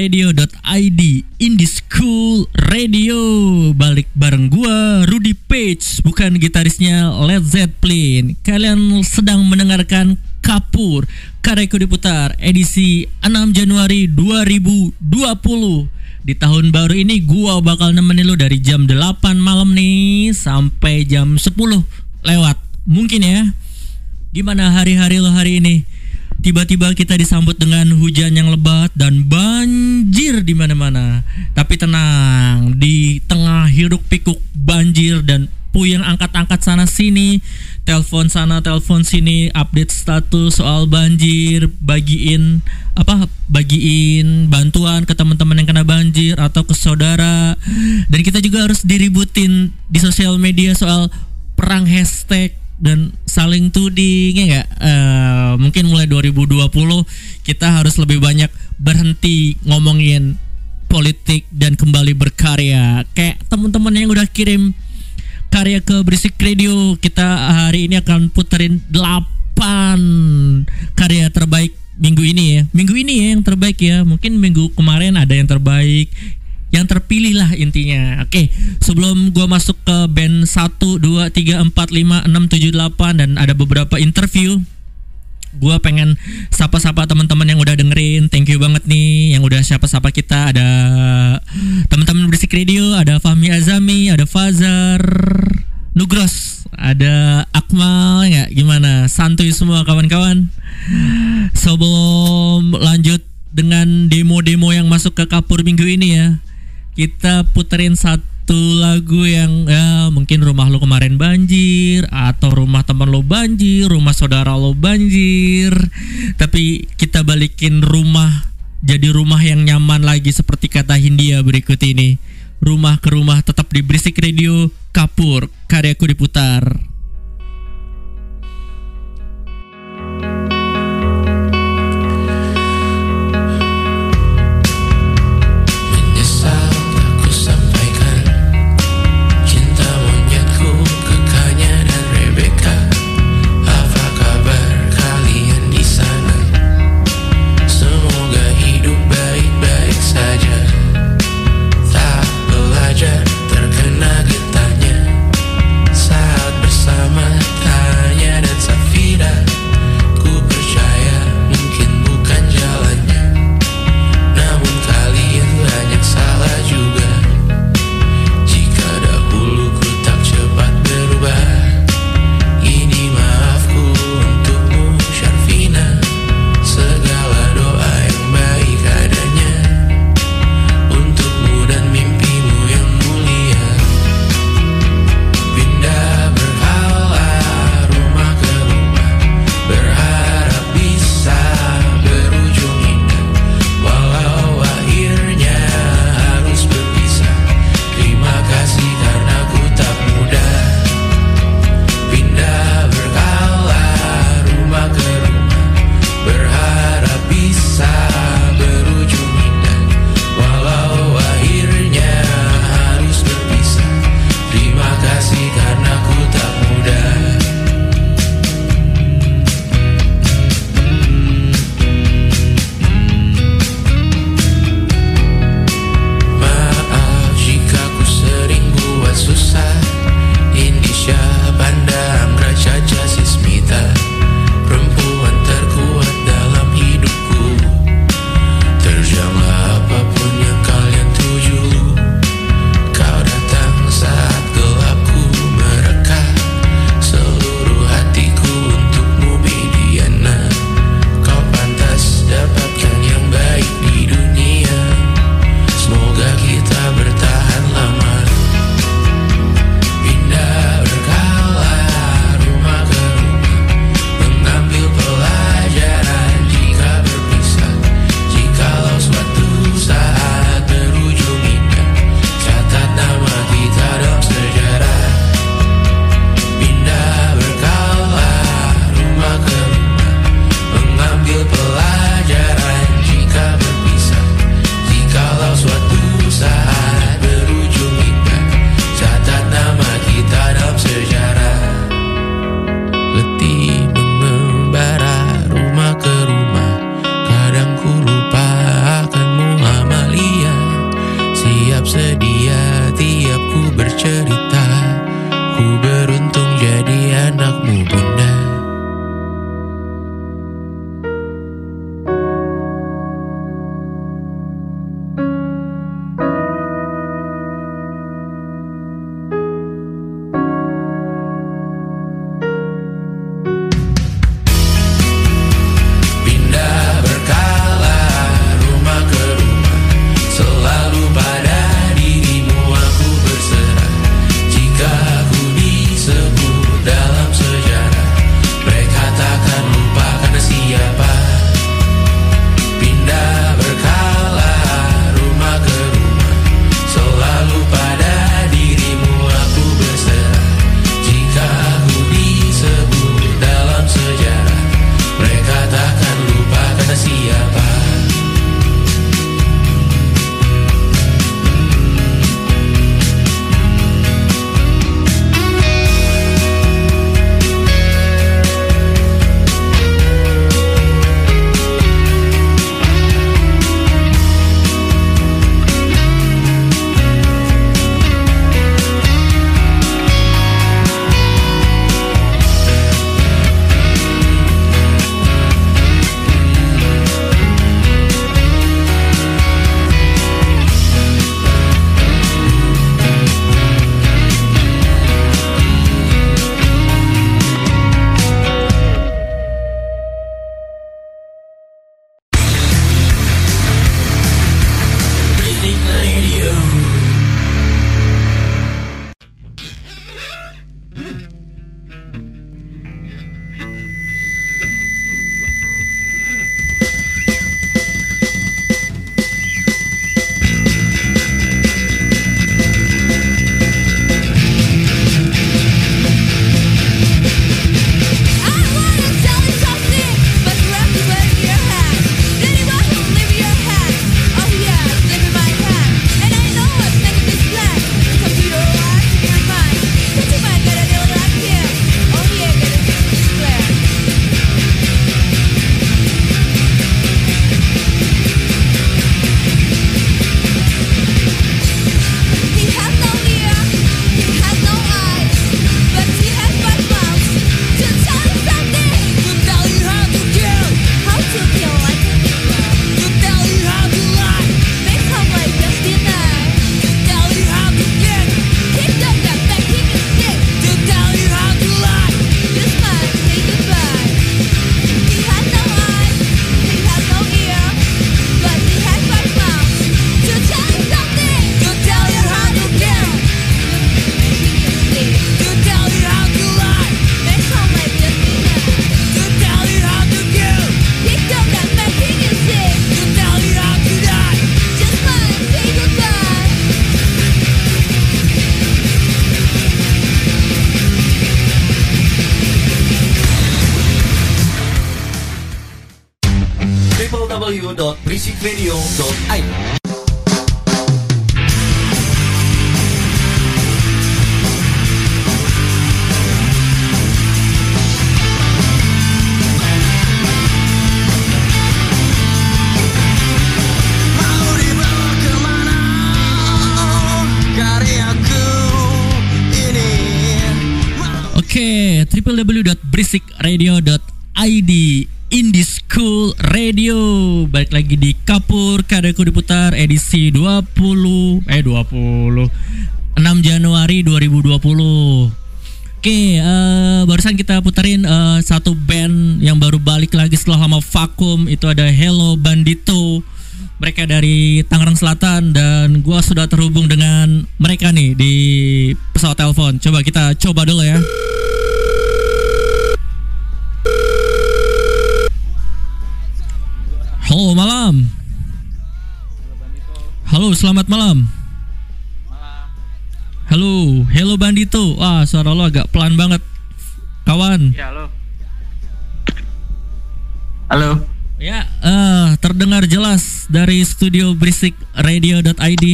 www.berisikradio.id Indie School Radio. Balik bareng gua Rudy Page Bukan gitarisnya Led Zeppelin. Kalian sedang mendengarkan Kapur Karyaku diputar edisi 6 Januari 2020 Di tahun baru ini gua bakal nemenin lo dari jam 8 malam nih Sampai jam 10 lewat. Mungkin ya. Gimana hari-hari lo hari ini? Tiba-tiba kita disambut dengan hujan yang lebat dan banjir di mana-mana. Tapi tenang, di tengah hiruk pikuk banjir dan puyeng angkat-angkat sana sini, telepon sana, telepon sini, update status soal banjir, bagiin apa? Bagiin bantuan ke teman-teman yang kena banjir atau ke saudara. Dan kita juga harus diributin di sosial media soal perang hashtag dan saling tuding ya nggak? Eh, mungkin mulai 2020 kita harus lebih banyak berhenti ngomongin politik dan kembali berkarya. Kayak teman-teman yang udah kirim karya ke Berisik Radio kita hari ini akan puterin 8 karya terbaik minggu ini ya. Minggu ini ya yang terbaik ya. Mungkin minggu kemarin ada yang terbaik yang terpilih lah intinya. Oke, sebelum gua masuk ke band 1 2 3 4 5 6 7 8 dan ada beberapa interview Gua pengen sapa-sapa teman-teman yang udah dengerin. Thank you banget nih yang udah sapa-sapa kita. Ada teman-teman berisik radio, ada Fahmi Azami, ada Fazar, Nugros, ada Akmal ya gimana? Santuy semua kawan-kawan. Sebelum lanjut dengan demo-demo yang masuk ke kapur minggu ini ya kita puterin satu lagu yang ya mungkin rumah lo kemarin banjir atau rumah teman lo banjir, rumah saudara lo banjir. Tapi kita balikin rumah jadi rumah yang nyaman lagi seperti kata Hindia berikut ini. Rumah ke rumah tetap di Berisik Radio Kapur, karyaku diputar. www.berisikradio.id Indie School Radio. Balik lagi di Kapur Kadeku diputar edisi 20 Eh 20 6 Januari 2020 Oke, eh, barusan kita puterin eh, satu band yang baru balik lagi setelah lama vakum. Itu ada Hello Bandito. Mereka dari Tangerang Selatan Dan gua sudah terhubung dengan mereka nih di pesawat telepon. Coba kita coba dulu ya studio berisik radio.id.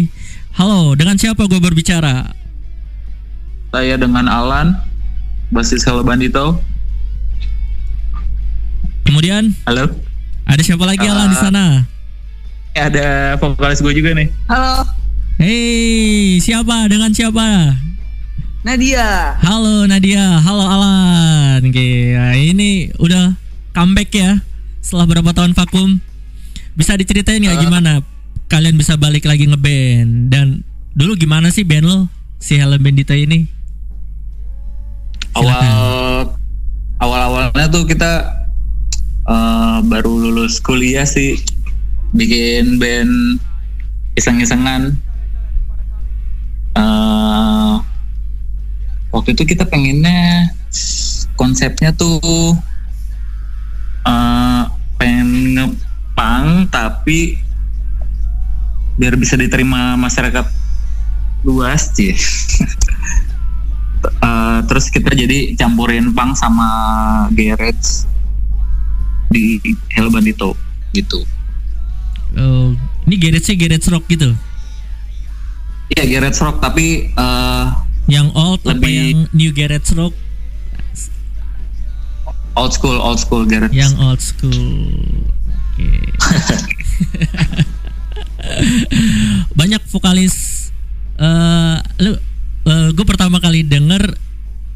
Halo, dengan siapa gue berbicara? Saya dengan Alan, basis Hello Bandito. Kemudian Halo. ada siapa lagi Alan di sana? Eh, Ada vokalis gue juga nih. Halo, Hei, siapa? Dengan siapa? Nadia. Halo Nadia, halo Alan. Oke, nah, ini udah comeback ya setelah berapa tahun vakum. Bisa diceritain nggak gimana? Kalian bisa balik lagi ngeband? Dan dulu gimana sih band lo? Si Helen Bendita ini? Awal awal awalnya tuh kita eh, baru lulus kuliah sih, bikin band iseng-isengan. Eh, waktu itu kita pengennya konsepnya tuh pengen ngepang tapi biar bisa diterima masyarakat luas sih. Eh, terus kita jadi campurin punk sama garage di Hello Bandito gitu. Oh, ini garage garage rock gitu. Iya garage rock tapi eh, Yang old apa Lebih- yang new garage rock? old school old school garage. Yang old school. Banyak vokalis eh lu gue pertama kali denger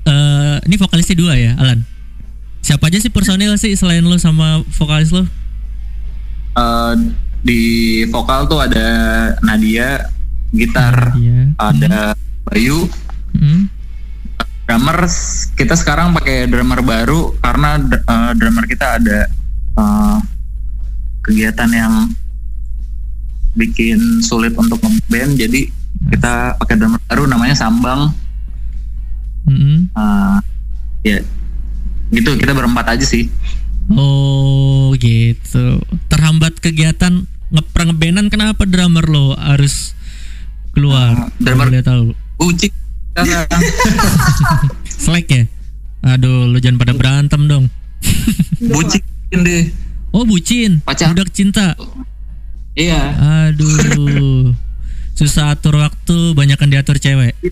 eh ini vokalisnya dua ya, Alan. Siapa aja sih personil sih selain lu sama vokalis lu? Eh, di vokal tuh ada Nadia, gitar Iya. ada Bayu, Hmm. drummer kita sekarang pakai drummer baru karena eh, drummer kita ada eh, kegiatan yang bikin sulit untuk ngeband jadi kita pakai drummer baru namanya Sambang Mm-mm. Eh, ya gitu kita berempat aja sih Oh gitu. Terhambat kegiatan ngeprank ngebandan kenapa drummer lo harus keluar? Eh, drummer- Boleh tahu. ucik sekarang Slack ya? Aduh, lu jangan pada berantem dong. bucin deh Oh, bucin. Pacar. Budak cinta. iya Aduh. Susah atur waktu, banyakan diatur cewek.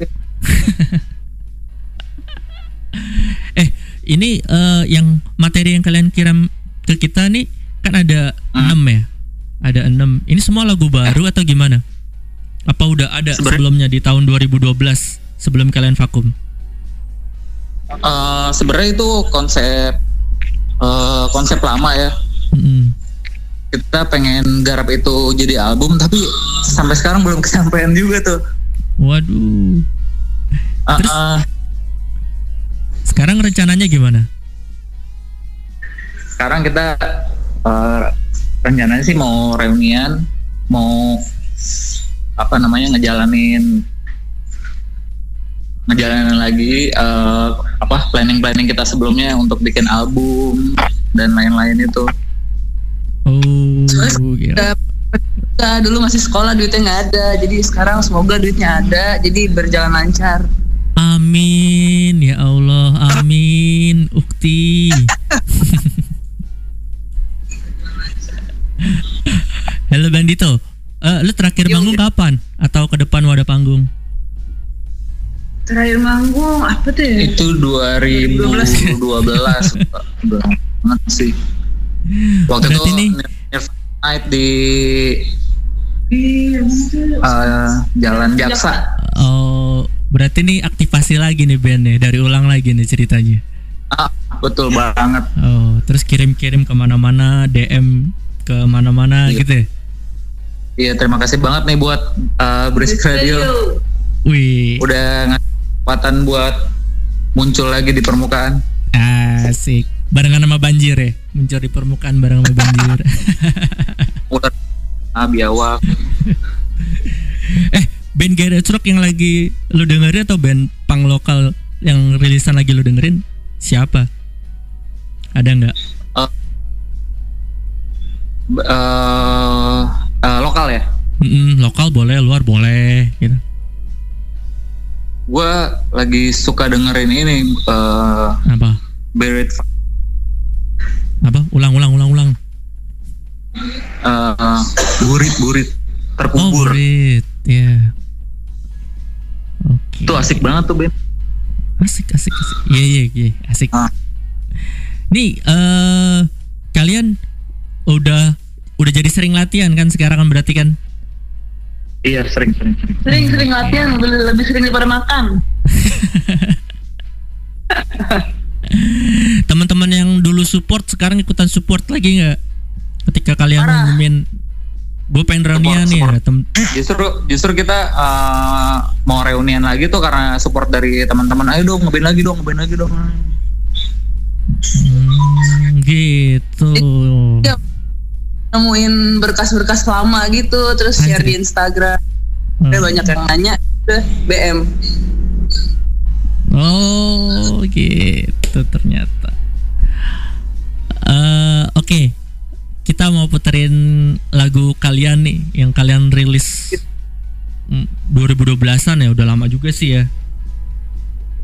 eh, ini eh, yang materi yang kalian kirim ke kita nih kan ada enam ya? Ada enam. Ini semua lagu baru atau gimana? Apa udah ada Sebenarnya- sebelumnya di tahun 2012 sebelum kalian vakum? Eh, sebenarnya itu konsep eh, konsep lama ya Mm-mm. kita pengen garap itu jadi album tapi sampai sekarang belum kesampaian juga tuh Waduh. Ah, Terus? ah, Sekarang rencananya gimana? sekarang kita eh, rencananya sih mau reunian mau apa namanya ngejalanin ngejalanin lagi eh, apa planning planning kita sebelumnya untuk bikin album dan lain-lain itu Oh, Soalnya gila. Kita dulu masih sekolah duitnya nggak ada, jadi sekarang semoga duitnya ada, jadi berjalan lancar. Amin ya Allah, amin. Ukti. Hello Bandito. Eh, lu terakhir Yo, manggung kapan? Atau ke depan wadah panggung? Terakhir manggung apa tuh ya? Itu 2012 Udah banget sih Waktu Berarti itu nih- Nirvana Night di eh, Jalan Jaksa Oh, berarti nih aktivasi lagi nih bandnya dari ulang lagi nih ceritanya. ah, Betul banget Oh, terus kirim-kirim ke mana-mana, DM ke mana-mana Iya. gitu ya? Iya terima kasih banget nih buat eh, Berisik Radio Wih, Udah ngasih kesempatan buat muncul lagi di permukaan asik. Barengan sama banjir ya, muncul di permukaan bareng sama banjir. Ah, biawak eh, band Garage Rock yang lagi lu dengerin atau band punk lokal yang rilisan lagi lu dengerin siapa? Ada nggak? eh eh, lokal ya Mm-mm, lokal boleh, luar boleh gitu. gue lagi suka dengerin ini eh Apa? Buried Apa? Ulang, ulang, ulang, ulang. eh burit burit Oh, terkubur Burit. Ya. Oke. itu asik banget tuh Ben Asik, asik, asik. Iya, iya, iya, asik. Ah. Nih, eh kalian udah udah jadi sering latihan kan sekarang kan berarti kan? iya sering sering sering Sering-sering latihan, lebih, lebih sering daripada makan. Teman-teman yang dulu support sekarang ikutan support lagi nggak? Ketika kalian Parah. ngumumin gue pengen reunian nih support. ya, tem justru justru kita eh, mau reunian lagi tuh karena support dari teman-teman ayo dong ngeband lagi dong ngeband lagi dong Hmm, gitu. Iya. Nemuin berkas-berkas lama gitu, terus share Anjir. di Instagram. Hmm. Ada banyak yang nanya, udah BM. Oh, gitu ternyata. Eh, Oke, kita mau puterin lagu kalian nih, yang kalian rilis mm, 2012-an ya, udah lama juga sih ya.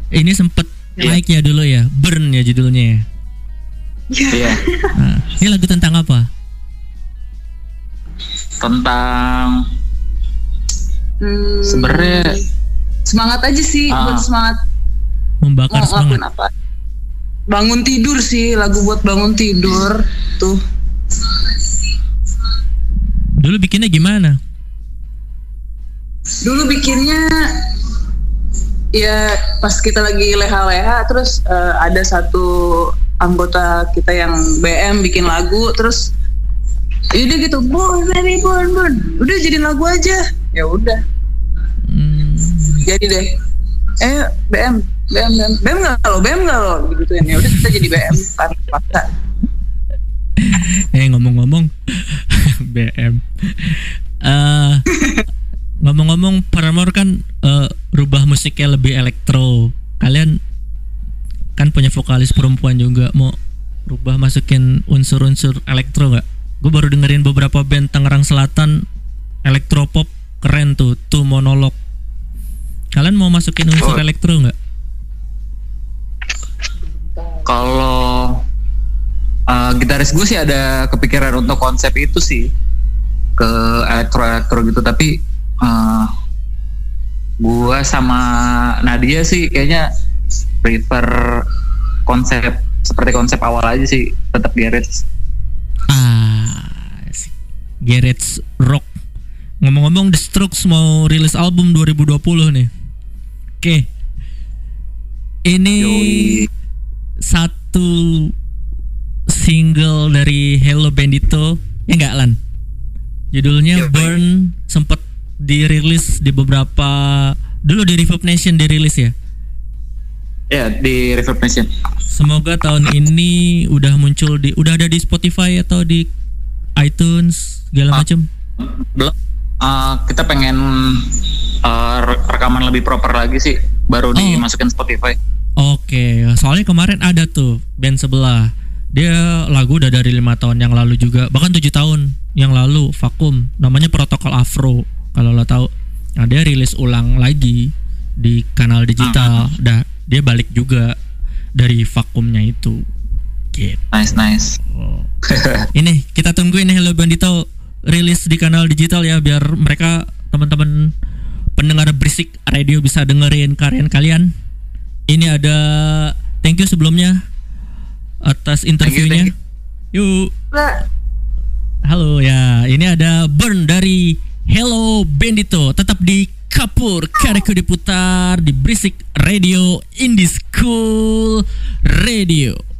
Ini sempet Iya. naik ya dulu ya, Burn ya judulnya ya. iya Nah, ini lagu tentang apa? tentang Hmm, sebenarnya semangat aja sih, Ah. buat semangat Membakar semangat. apa. Bangun tidur sih, lagu buat bangun tidur tuh. Dulu bikinnya gimana? Dulu bikinnya ya pas kita lagi leha-leha terus eh, ada satu anggota kita yang BM bikin lagu terus udah gitu bun baby bun bun udah jadi lagu aja. Ya udah. Hmm, jadi deh. Eh BM BM BM BM nggak lo BM nggak lo gitu ya udah kita jadi BM kan paksa eh ngomong-ngomong BM. Eh ngomong-ngomong Paramore kan eh, rubah musiknya lebih elektro. Kalian kan punya vokalis perempuan juga mau rubah masukin unsur-unsur elektro nggak? Gue baru dengerin beberapa band Tangerang Selatan elektropop keren tuh, tuh monolog. Kalian mau masukin unsur Oh. elektro nggak? Kalau eh, gitaris gue sih ada kepikiran untuk konsep itu sih ke elektro elektro gitu tapi eh, gue sama Nadia sih kayaknya prefer konsep seperti konsep awal aja sih tetap garage Ah. Garage Rock. Ngomong-ngomong The Strokes mau rilis album 2020 nih. Oke. Ini Yoi. Satu single dari Hello Bandito. Ya enggak Lan? Judulnya Yoi. Burn sempet dirilis di beberapa dulu di Reverb Nation dirilis ya. ya di Reverb Nation Semoga tahun ini udah muncul di udah ada di Spotify atau di iTunes segala Ah. macam. belum Eh, kita pengen re- rekaman lebih proper lagi sih baru Oh. dimasukin Spotify Oke, soalnya kemarin ada tuh band sebelah. Dia lagu udah dari lima tahun yang lalu juga, bahkan tujuh tahun yang lalu vakum. Namanya Protokol Afro kalau lo tahu. Nah, dia rilis ulang lagi di kanal digital. Dah, dia balik juga dari vakumnya itu. Gitu. nice nice Ini kita tungguin Hello Bandito rilis di kanal digital ya biar mereka teman-teman pendengar berisik radio bisa dengerin karyan kalian. Ini ada thank you sebelumnya atas interviewnya. thank Yuk. Halo ya, ini ada Burn dari Hello Bandito. Tetap di Kapur, Kareku diputar di Berisik Radio Indie School Radio.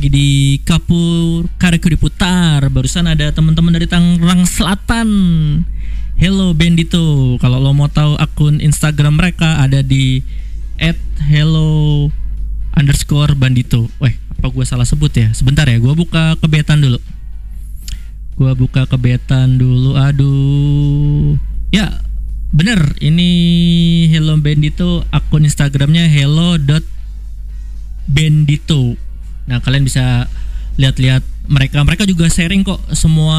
Lagi di Kapur Kareku diputar. Barusan ada teman-teman dari Tangerang Selatan. Hello Bendito. Kalau lo mau tahu akun Instagram mereka ada di @hello underscore bandito. Weh, apa gue salah sebut ya? Sebentar ya, gue buka kebetan dulu. Gue buka kebetan dulu. Aduh, ya bener. Ini Hello Bandito akun Instagramnya hello.bandito. Nah kalian bisa lihat-lihat mereka. Mereka juga sharing kok semua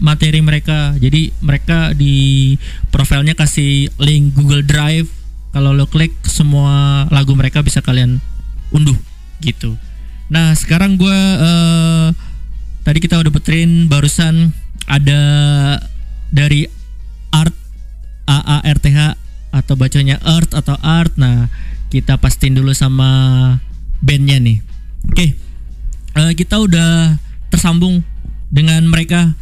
materi mereka. Jadi mereka di profilnya kasih link Google Drive. Kalau lo klik semua lagu mereka bisa kalian unduh gitu. Nah sekarang gue eh, tadi kita udah puterin barusan ada dari art A A R T H atau bacanya Earth atau Art. Nah kita pastiin dulu sama bandnya nih. Oke, Eh, kita udah tersambung dengan mereka.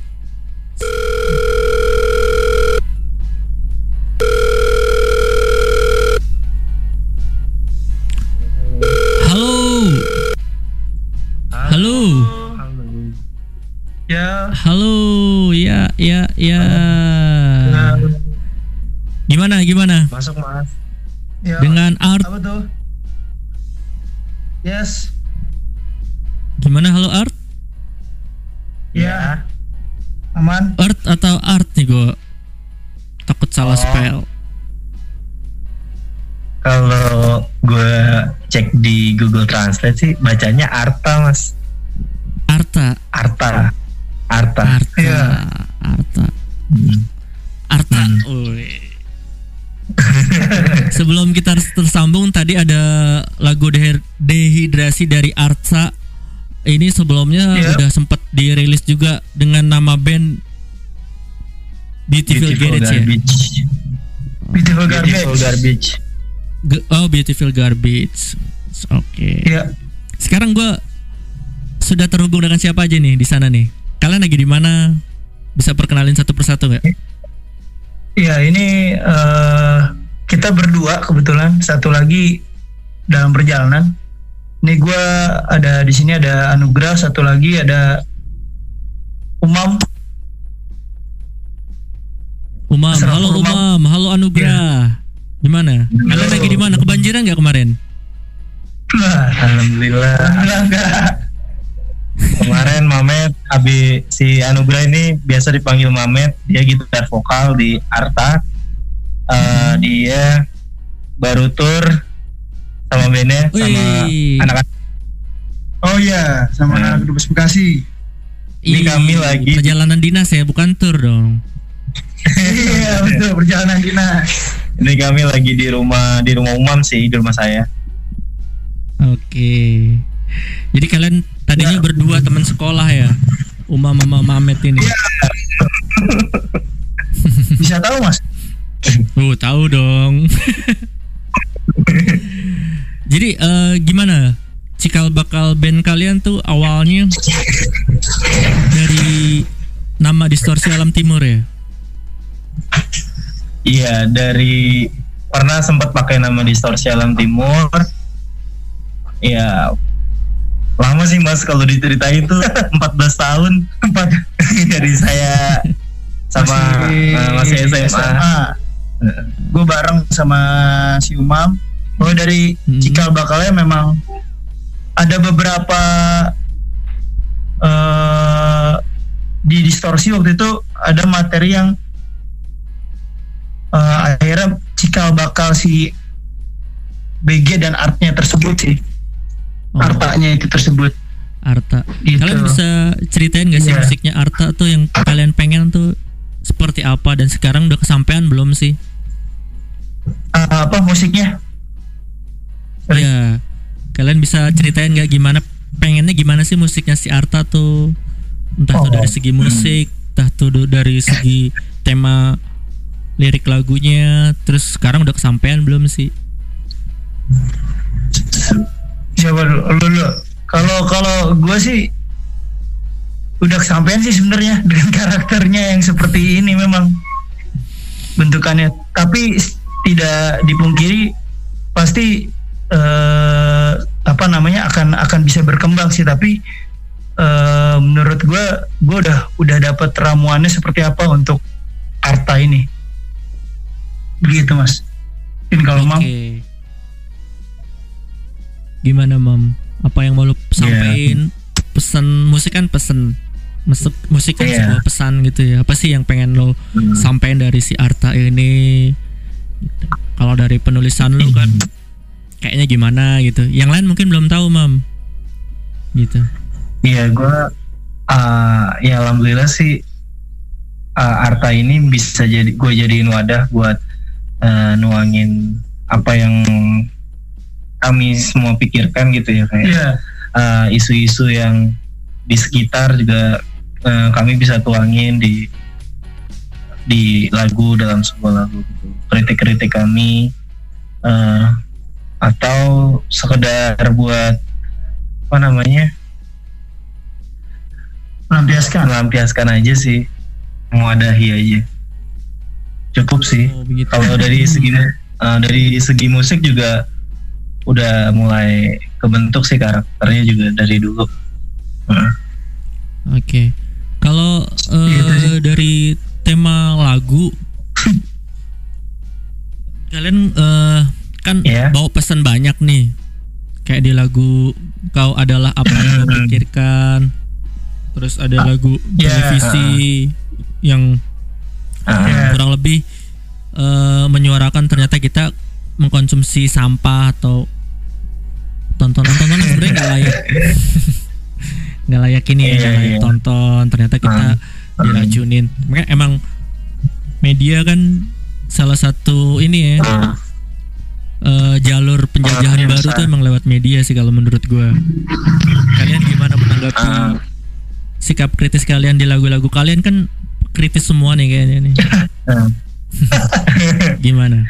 Halo. Halo. Ya, Halo. Ya, ya, ya. Gimana, gimana? masuk mas. Ya, Dengan Art. apa tuh? Yes. Gimana halo Art? Ya. Aman. Art atau Art nih gue takut salah Oh. spell. Kalau gue cek di Google Translate sih bacanya Arta mas, Arta. Arta, Arta. Arta. Iya. Arta. Hmm. Arta. Hmm. Sebelum kita tersambung tadi ada lagu dehi- dehidrasi dari Arta. Ini sebelumnya Yep. udah sempat dirilis juga dengan nama band Beautiful, Beautiful Garage ya. Garbage. Beautiful garbage. Beautiful Garbage. Ge- Oh, Beautiful Garbage. Oke. Iya. Sekarang gua sudah terhubung dengan siapa aja nih di sana nih? Kalian lagi di mana? Bisa perkenalin satu persatu nggak? Iya, ini eh, kita berdua kebetulan satu lagi dalam perjalanan. Ini gue ada di sini ada Anugrah, satu lagi ada Umam. Umam, Terserah halo Umam. Umam, halo Anugrah. Gimana? Kalian lagi di mana? Kebanjiran nggak kemarin? Wah, Alhamdulillah. Alhamdulillah enggak. Kemarin Mamet, abi si Anugrah ini biasa dipanggil Mamet. Dia gitar vokal di Arta. Eh, dia baru tour sama bandnya sama anak-anak. Oh iya, sama Nah. anak Dubes Bekasi. Ini kami lagi- perjalanan dinas ya, bukan tour dong. iya, betul perjalanan dinas. Ini kami lagi di rumah di rumah Umam sih di rumah saya. Oke. Jadi kalian tadinya berdua teman sekolah ya? Umam sama Mamet ini. Bisa tahu Mas? Oh, tahu dong. Jadi eh, gimana? Cikal bakal band kalian tuh awalnya dari nama Distorsi Alam Timur ya? Iya, dari pernah sempat pakai nama Distorsi Alam Timur. Ya, lama sih Mas kalau diceritain tuh 14 tahun. Empat dari saya sama eh, masih SMA. Gue bareng sama si Umam. Oh dari Hmm. cikal bakalnya memang ada beberapa eh di distorsi waktu itu ada materi yang eh, akhirnya cikal bakal si BG dan artnya tersebut sih. Oh, Artanya itu tersebut. Arta. Gitu. Kalian bisa ceritain gak sih Iya. musiknya Arta tuh yang kalian pengen tuh seperti apa dan sekarang udah kesampaian belum sih? Eh, apa musiknya? Sorry. Iya. Kalian bisa ceritain gak gimana pengennya gimana sih musiknya si Arta tuh? Entah tuh Oh. dari segi musik, entah tuh dari segi tema lirik lagunya, terus sekarang udah kesampaian belum sih? Siapa dulu? Lu dulu. Kalau kalau gue sih udah kesampaian sih sebenarnya dengan karakternya yang seperti ini memang bentukannya. Tapi tidak dipungkiri pasti eh, apa namanya akan akan bisa berkembang sih. Tapi eh, menurut gue gue udah udah dapat ramuannya seperti apa untuk Arta ini. Begitu mas. Mungkin kalau mau Oke. Gimana, Mam? apa yang mau lu sampaikan? Pesan musik kan pesan. Musik musik kan Iya. sebuah pesan gitu ya. Apa sih yang pengen lo sampaikan dari si Arta ini? Gitu. kalau dari penulisan lu kan kayaknya gimana gitu. Yang lain mungkin belum tahu mam. Gitu. Iya, gue uh, ya alhamdulillah sih uh, Arta ini bisa jadi gue jadiin wadah buat uh, nuangin apa yang kami semua pikirkan gitu ya kayak Iya. uh, isu-isu yang di sekitar juga uh, kami bisa tuangin di di lagu dalam sebuah lagu gitu. kritik-kritik kami uh, atau sekedar buat apa namanya Melampiaskan. melampiaskan aja sih mewadahi aja cukup sih oh kalau dari segi uh, dari segi musik juga udah mulai kebentuk sih karakternya juga dari dulu Hmm. Oke. Kalau eh, Gitu sih. dari tema lagu kalian eh, kan Iya. bawa pesan banyak nih. Kayak di lagu kau adalah apa yang kau pikirkan. Terus ada lagu iya. televisi yang Ah, Iya. kurang lebih eh, menyuarakan ternyata kita mengkonsumsi sampah atau tontonan-tontonan sebenarnya nggak layak nggak layak ini ya nggak layak iya. tonton ternyata kita diracunin makanya emang media kan salah satu ini ya ah. eh, jalur penjajahan baru besar. tuh emang lewat media sih kalau menurut gua kalian gimana menanggapi Ah. sikap kritis kalian di lagu-lagu kalian kan kritis semua nih kayaknya nih Ah. gimana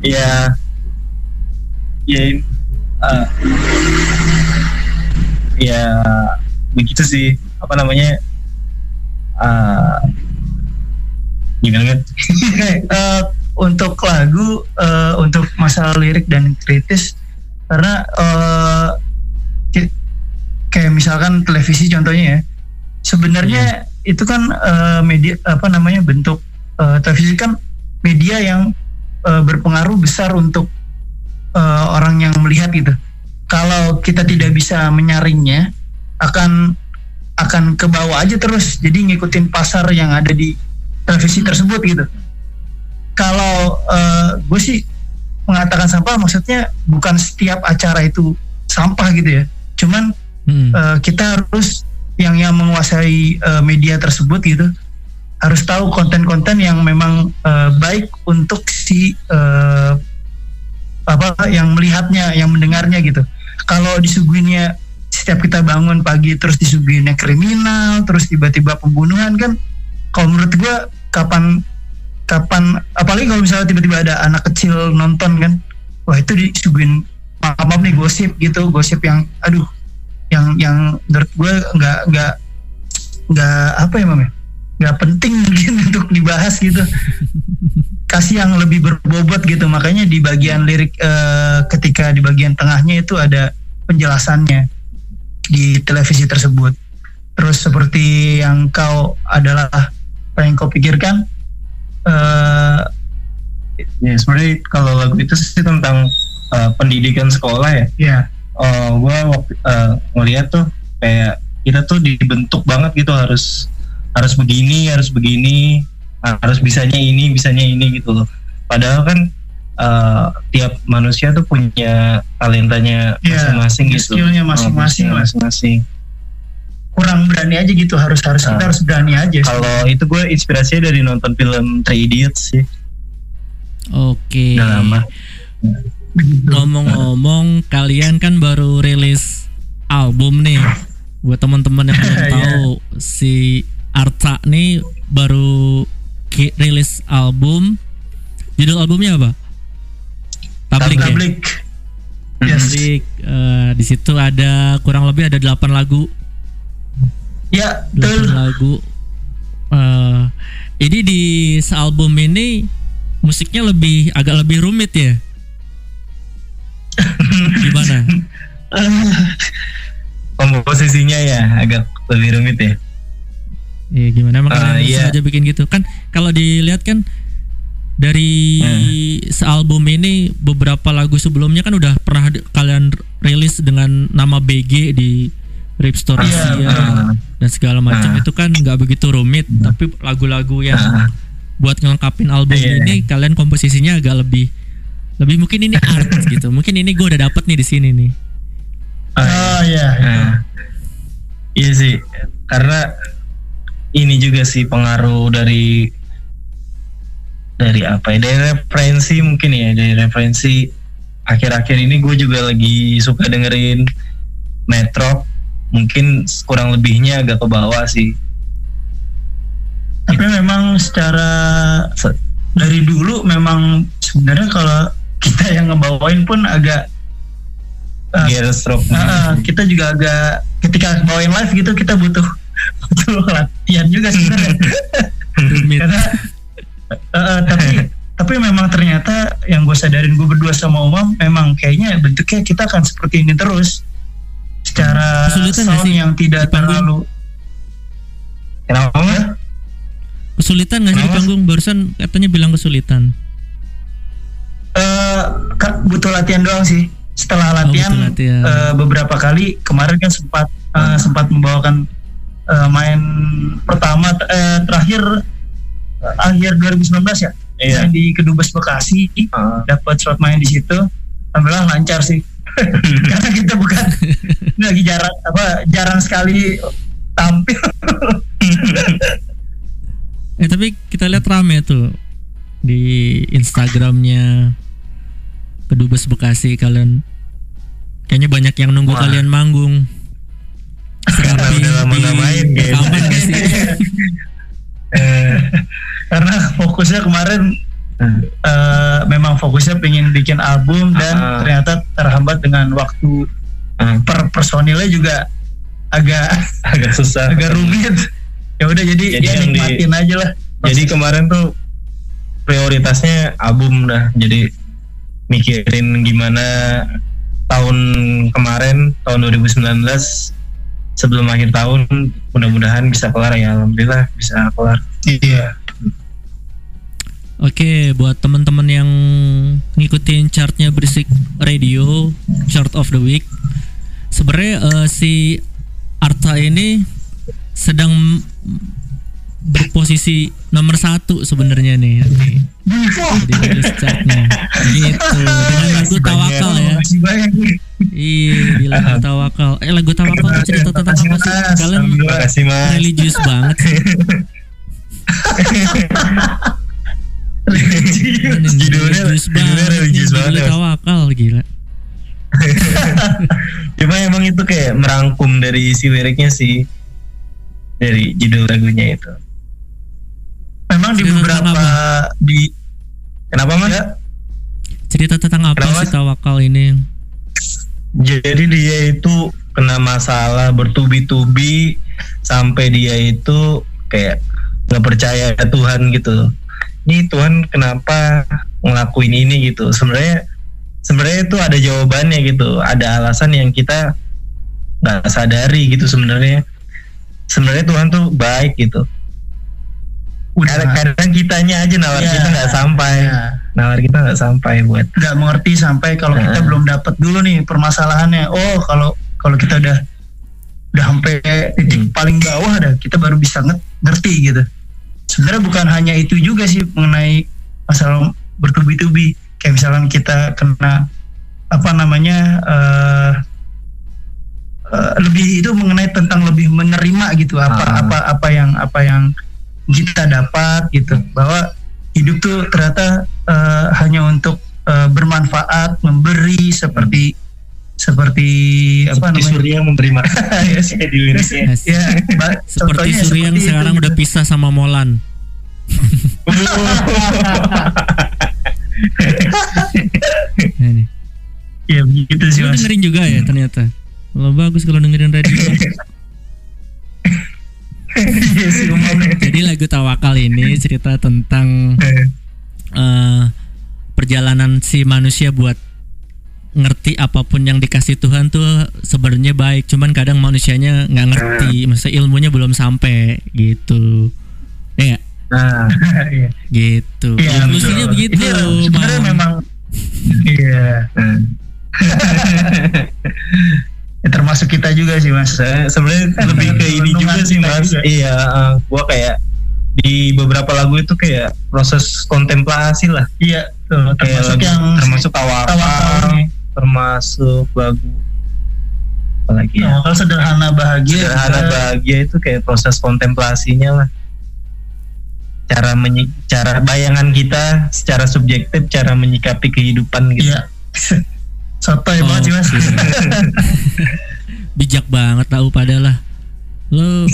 ya ya uh, ya begitu sih. Apa namanya? Uh, gimana kan eh, untuk lagu eh, untuk masalah lirik dan kritis karena ki- kayak misalkan televisi contohnya ya sebenarnya itu kan eh, media apa namanya bentuk eh, televisi kan media yang eh, berpengaruh besar untuk eh, orang yang melihat gitu. Kalau kita tidak bisa menyaringnya akan akan ke bawah aja terus. Jadi ngikutin pasar yang ada di televisi tersebut gitu. Kalau gue sih mengatakan sampah maksudnya bukan setiap acara itu sampah gitu ya. Cuman Hmm. eh, kita harus yang yang menguasai eh, media tersebut gitu harus tahu konten-konten yang memang eh, baik untuk si eh, apa yang melihatnya yang mendengarnya gitu. Kalau disuguhinnya setiap kita bangun pagi terus disuguhinnya kriminal terus tiba-tiba pembunuhan kan kalau menurut gua kapan kapan apalagi kalau misalnya tiba-tiba ada anak kecil nonton kan wah itu disuguhin maaf nih gosip gitu gosip yang aduh yang yang menurut gue nggak nggak nggak apa ya mam ya? Nggak penting mungkin untuk dibahas gitu kasih yang lebih berbobot gitu. Makanya di bagian lirik eh, ketika di bagian tengahnya itu ada penjelasannya di televisi tersebut. Terus seperti yang kau adalah apa yang kau pikirkan eh ya sebenarnya kalau lagu itu sih tentang uh, pendidikan sekolah ya. Ya oh gue waktu uh, ngeliat tuh kayak kita tuh dibentuk banget gitu harus harus begini harus begini harus bisanya ini bisanya ini gitu loh padahal kan uh, tiap manusia tuh punya talentanya Iya, masing-masing punya gitu skillnya masing-masing Oh, lah. masing-masing kurang berani aja gitu harus harus kita Ah. harus berani aja kalau itu gue inspirasinya dari nonton film Three Idiots sih Oke. udah lama Ngomong-ngomong, kalian kan baru rilis album nih. Buat teman-teman yang belum Iya. tahu, si Arta nih baru rilis album. Judul albumnya apa? Public. ya? public yes Public. Eh, di situ ada kurang lebih ada 8 lagu. ya 8 betul lagu. Eh, ini di album ini musiknya lebih agak lebih rumit ya. Gimana? komposisinya ya agak lebih rumit ya Iya gimana emang Ah, kalian iya. sengaja bikin gitu kan kalau dilihat kan dari sealbum ini beberapa lagu sebelumnya kan udah pernah kalian rilis dengan nama BG di Rip Store Iya, Asia betul. dan segala macam Ah. itu kan nggak begitu rumit tapi lagu-lagu yang Ah. buat ngelengkapin album Iya. ini kalian komposisinya agak lebih lebih mungkin ini art gitu mungkin ini gue udah dapet nih di sini nih Oh iya. Nah, iya sih, karena ini juga sih pengaruh dari dari apa ya? Dari referensi mungkin ya, dari referensi akhir-akhir ini gue juga lagi suka dengerin Metro, mungkin kurang lebihnya agak ke bawah sih. Tapi memang secara se- dari dulu memang sebenarnya kalau kita yang ngebawain pun agak. Gear stroke. ah, kita juga agak ketika bawain live gitu kita butuh butuh latihan juga sebenarnya. Karena eh, tapi tapi memang ternyata yang gue sadarin gue berdua sama Umam memang kayaknya bentuknya kita akan seperti ini terus secara Kesulitan nggak sound sih yang tidak terlalu Kenapa? Mas? kesulitan nggak sih di panggung barusan katanya bilang kesulitan eh Kak, butuh latihan doang sih. Setelah Oh, latihan, butuh latihan. eh, beberapa kali kemarin kan sempat eh, sempat membawakan eh, main pertama eh, terakhir akhir 2019 ya. Iya. Main di Kedubes Bekasi, Ah. dapat slot main di situ. Alhamdulillah lancar sih. Karena kita bukan lagi jarang apa jarang sekali tampil. eh tapi kita lihat rame tuh di Instagramnya kedubes Bekasi kalian kayaknya banyak yang nunggu Wah. kalian manggung Karena udah lama nggak main, sih Eh, karena fokusnya kemarin eh, memang fokusnya pengen bikin album dan Ah. ternyata terhambat dengan waktu Ah, per personilnya juga agak agak susah. agak rumit ya udah jadi, Jadi ya yang di- nikmatin aja lah Jadi kemarin tuh prioritasnya album dah. Jadi mikirin gimana tahun kemarin tahun 2019 sebelum akhir tahun mudah-mudahan bisa kelar ya alhamdulillah bisa kelar. iya Oke, buat teman-teman yang ngikutin chartnya berisik radio, chart of the week. Sebenarnya eh, si Arta ini sedang berposisi nomor satu sebenarnya nih di, di rilis chartnya. Gitu. Dengan lagu Tawakal ya. Iya, di lagu Tawakal. Eh lagu Tawakal tuh cerita tentang apa sih? Kalian religius banget sih. Judulnya- religius banget. religius nih, banget, judulnya. Tawakal gila. Cuma emang itu kayak merangkum dari isi liriknya sih dari judul lagunya itu. Memang di beberapa di Kenapa mas? ya, Cerita tentang apa Kenapa? sih Tawakal ini? Jadi dia itu kena masalah bertubi-tubi sampai dia itu kayak nggak percaya Tuhan gitu. Ini Tuhan kenapa ngelakuin ini gitu? Sebenarnya sebenarnya itu ada jawabannya gitu. Ada alasan yang kita nggak sadari gitu sebenarnya. Sebenarnya Tuhan tuh baik gitu. Kadang-kadang kitanya aja nalar Iya. kita nggak sampai. Iya. Nalar kita nggak sampai buat nggak mengerti sampai kalau kita Nah. belum dapat dulu nih permasalahannya oh kalau kalau kita udah udah sampai titik Hmm. paling bawah dah kita baru bisa nge- ngerti gitu sebenarnya bukan hanya itu juga sih mengenai masalah bertubi-tubi kayak misalkan kita kena apa namanya eh eh, lebih itu mengenai tentang lebih menerima gitu apa Ah. apa apa yang apa yang kita dapat gitu bahwa hidup tuh ternyata eh, hanya untuk eh, bermanfaat memberi seperti seperti apa seperti namanya Surya memberi makan ya sih di liriknya. Yes. ya Seperti Surya yang sekarang itu, udah gitu. pisah sama Molan. Ya begitu sih mas dengerin juga ya ternyata. Lo bagus kalau dengerin radio. Iya. Jadi lagu Tawakal ini cerita tentang eh, perjalanan si manusia buat ngerti apa pun yang dikasih Tuhan tuh sebenarnya baik, cuman kadang manusianya nggak ngerti, maksudnya ilmunya belum sampai gitu. Ya? Nah, Iya. Gitu. Iya, betul. begitu. Ini sebenarnya memang iya. Ya, termasuk kita juga sih mas. sebenarnya lebih ke ini juga sih mas. juga. Iya, eh, gua kayak di beberapa lagu itu kayak proses kontemplasi lah. Iya, tuh, termasuk yang termasuk nih. termasuk lagu apalagi ya. Tawakal sederhana bahagia. Sederhana juga. bahagia itu kayak proses kontemplasinya lah. Cara menyi- cara bayangan kita secara subjektif cara menyikapi kehidupan gitu. Iya. Sotoy banget sih mas. Bijak banget tahu padalah. Lo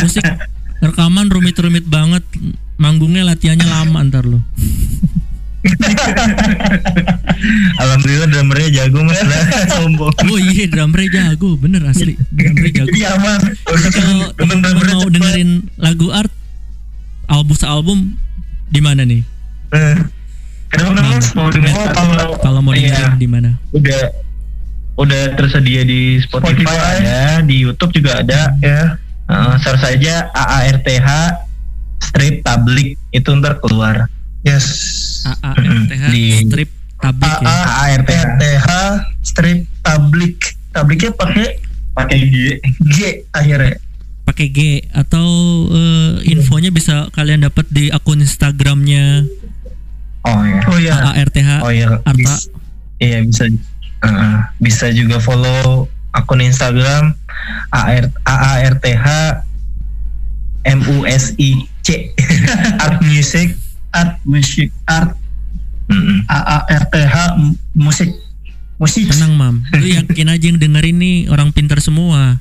musik rekaman rumit-rumit banget. Manggungnya latihannya lama ntar lo. Alhamdulillah drummernya jago mas lah sombong. Oh iya drummer jago bener asli drummer jago. Jadi aman. Kalau teman-teman mau dengerin lagu art album album di mana nih? Eh, Kenapa mas mau denger? Matt, Kalau Kalau mau iya, dengerin di mana? udah udah tersedia di Spotify, Spotify. ada, di YouTube juga ada. Ya. Uh, search saja AARTH strip tablik itu ntar keluar. Yes. AARTH Di- strip tablik ya. AARTH RTH strip tablik. Tabliknya pakai pakai G. G akhirnya. pakai G atau eh, infonya bisa kalian dapat di akun Instagramnya Oh ya. Oh ya. AARTH Oh iya. Arta. bis- iya bisa. Uh, bisa juga follow akun Instagram AR, AARTH MUSIC Art Music. Art musik art Mm-mm. AARTH m- musik musik. tenang mam lu yakin aja yang dengerin nih orang pintar semua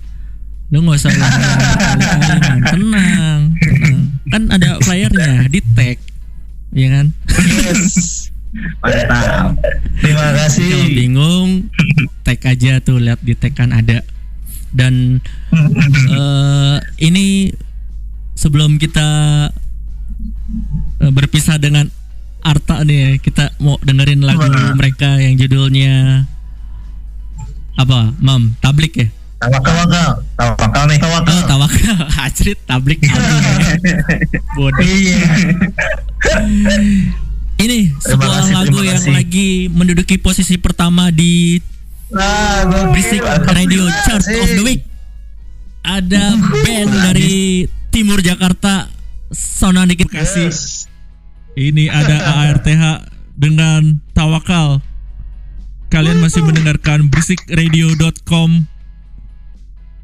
lu nggak usah tenang tenang kan ada flyernya di tag ya kan Yes. Mantap. Terima kalau kasih. bingung tag aja tuh lihat di tag kan ada dan eh, ini sebelum kita eh, berpisah dengan Arta nih ya, kita mau dengerin lagu mereka yang judulnya apa Mam Tablik ya Tawakal. Tawakal nih. Oh, tawakal Hajrit tablik album ya. Bodoh. Iya. Ini sebuah kasih, lagu yang kasih. lagi menduduki posisi pertama di Nah, gua Berisik Radio Chart of the Week. Ada band dari Timur Jakarta Sona dikit kasih. Ini ada ARTH dengan Tawakal. Kalian masih mendengarkan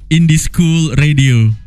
berikradio.com Indie School Radio.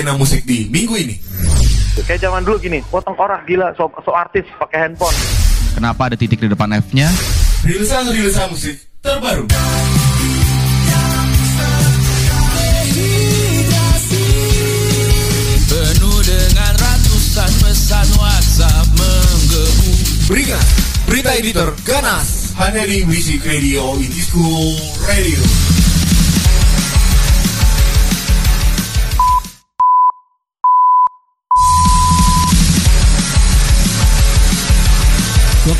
Skena musik di minggu ini. Kayak zaman dulu gini, potong orang gila, so, so artis pakai handphone. Kenapa ada titik di depan F-nya? Rilisan-rilisan musik terbaru. Penuh dengan ratusan pesan WhatsApp menggebu Beringat, berita editor Ganas hanya di Music Radio School Radio.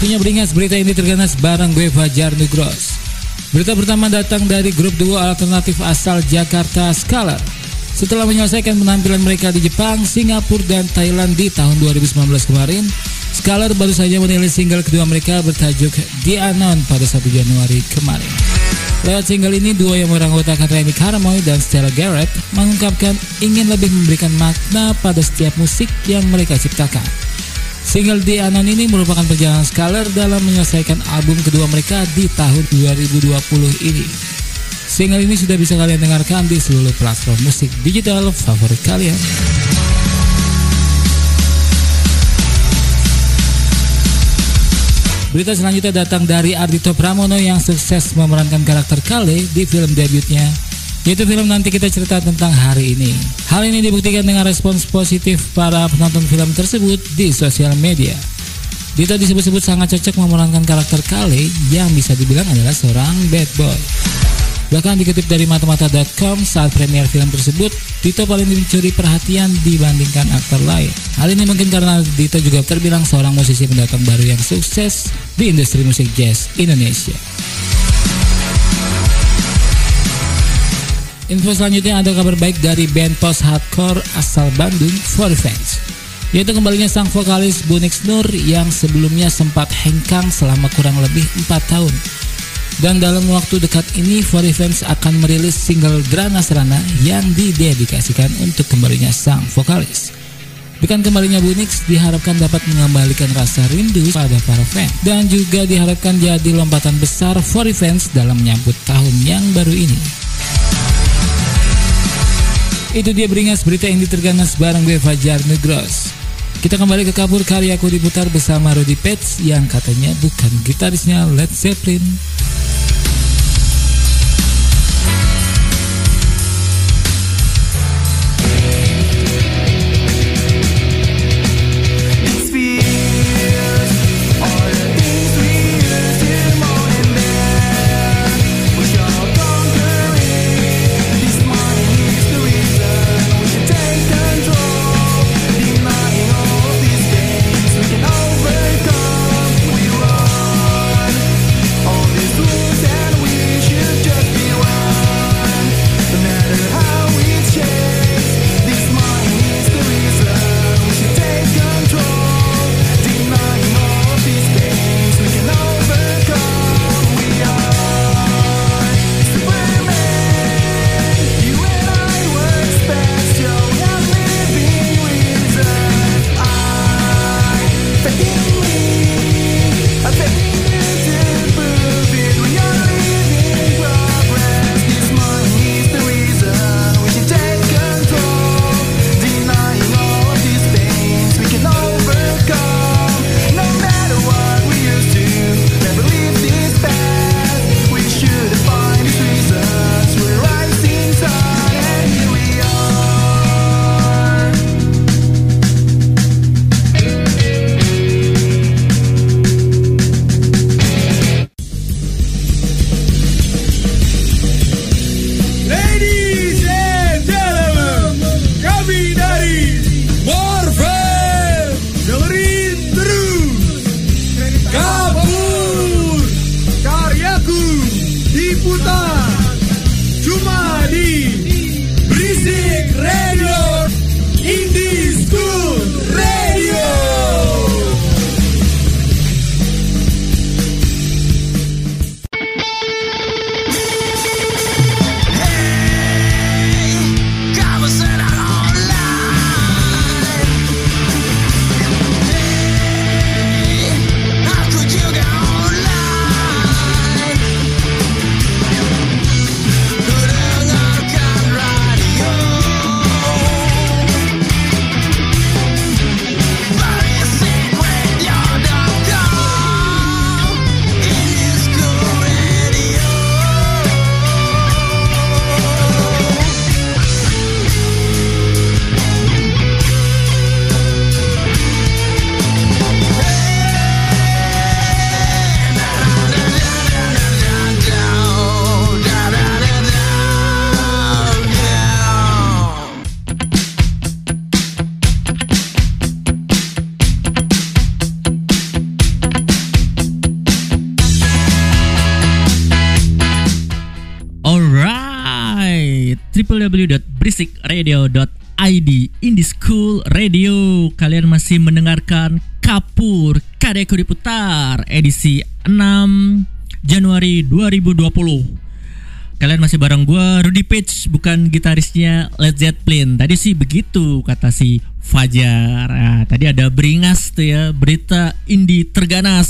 Waktunya beringas berita ini terganas bareng gue Fajar Nugros. Berita pertama datang dari grup duo alternatif asal Jakarta Scholar. Setelah menyelesaikan penampilan mereka di Jepang, Singapura, dan Thailand di tahun 2019 kemarin, Scholar baru saja merilis single kedua mereka bertajuk The Unknown pada 1 Januari kemarin. Lewat single ini, duo yang meranggotakan Remy Karamoy dan Stella Garrett mengungkapkan ingin lebih memberikan makna pada setiap musik yang mereka ciptakan. Single The Unknown ini merupakan perjalanan Scholar dalam menyelesaikan album kedua mereka di tahun 2020 ini. Single ini sudah bisa kalian dengarkan di seluruh platform musik digital favorit kalian. Berita selanjutnya datang dari Ardito Pramono yang sukses memerankan karakter Kale di film debutnya yaitu film nanti kita cerita tentang hari ini. Hal ini dibuktikan dengan respons positif para penonton film tersebut di sosial media. Dito disebut-sebut sangat cocok memerankan karakter Kale yang bisa dibilang adalah seorang bad boy. Bahkan dikutip dari matamata.com saat premier film tersebut, Dito paling mencuri perhatian dibandingkan aktor lain. Hal ini mungkin karena Dito juga terbilang seorang musisi pendatang baru yang sukses di industri musik jazz Indonesia. Info selanjutnya ada kabar baik dari band post hardcore asal Bandung, For Fans. Yaitu kembalinya sang vokalis Bunix Nur yang sebelumnya sempat hengkang selama kurang lebih 4 tahun. Dan dalam waktu dekat ini, For Fans akan merilis single Drana Serana yang didedikasikan untuk kembalinya sang vokalis. Dengan kembalinya Bunix diharapkan dapat mengembalikan rasa rindu pada para fans dan juga diharapkan jadi lompatan besar For Fans dalam menyambut tahun yang baru ini. Itu dia beringas berita yang diterganas bareng gue Fajar Nugros. Kita kembali ke kabur karyaku diputar bersama Rudy Pets yang katanya bukan gitarisnya Led Zeppelin. www.beristikradio.id Indie School Radio. Kalian masih mendengarkan Kapur Kadeku Diputar edisi 6 Januari 2020 Kalian masih bareng gue Rudy Page bukan gitarisnya Led Zeppelin. Tadi sih begitu kata si Fajar. Nah, Tadi ada beringas tuh ya berita indie terganas.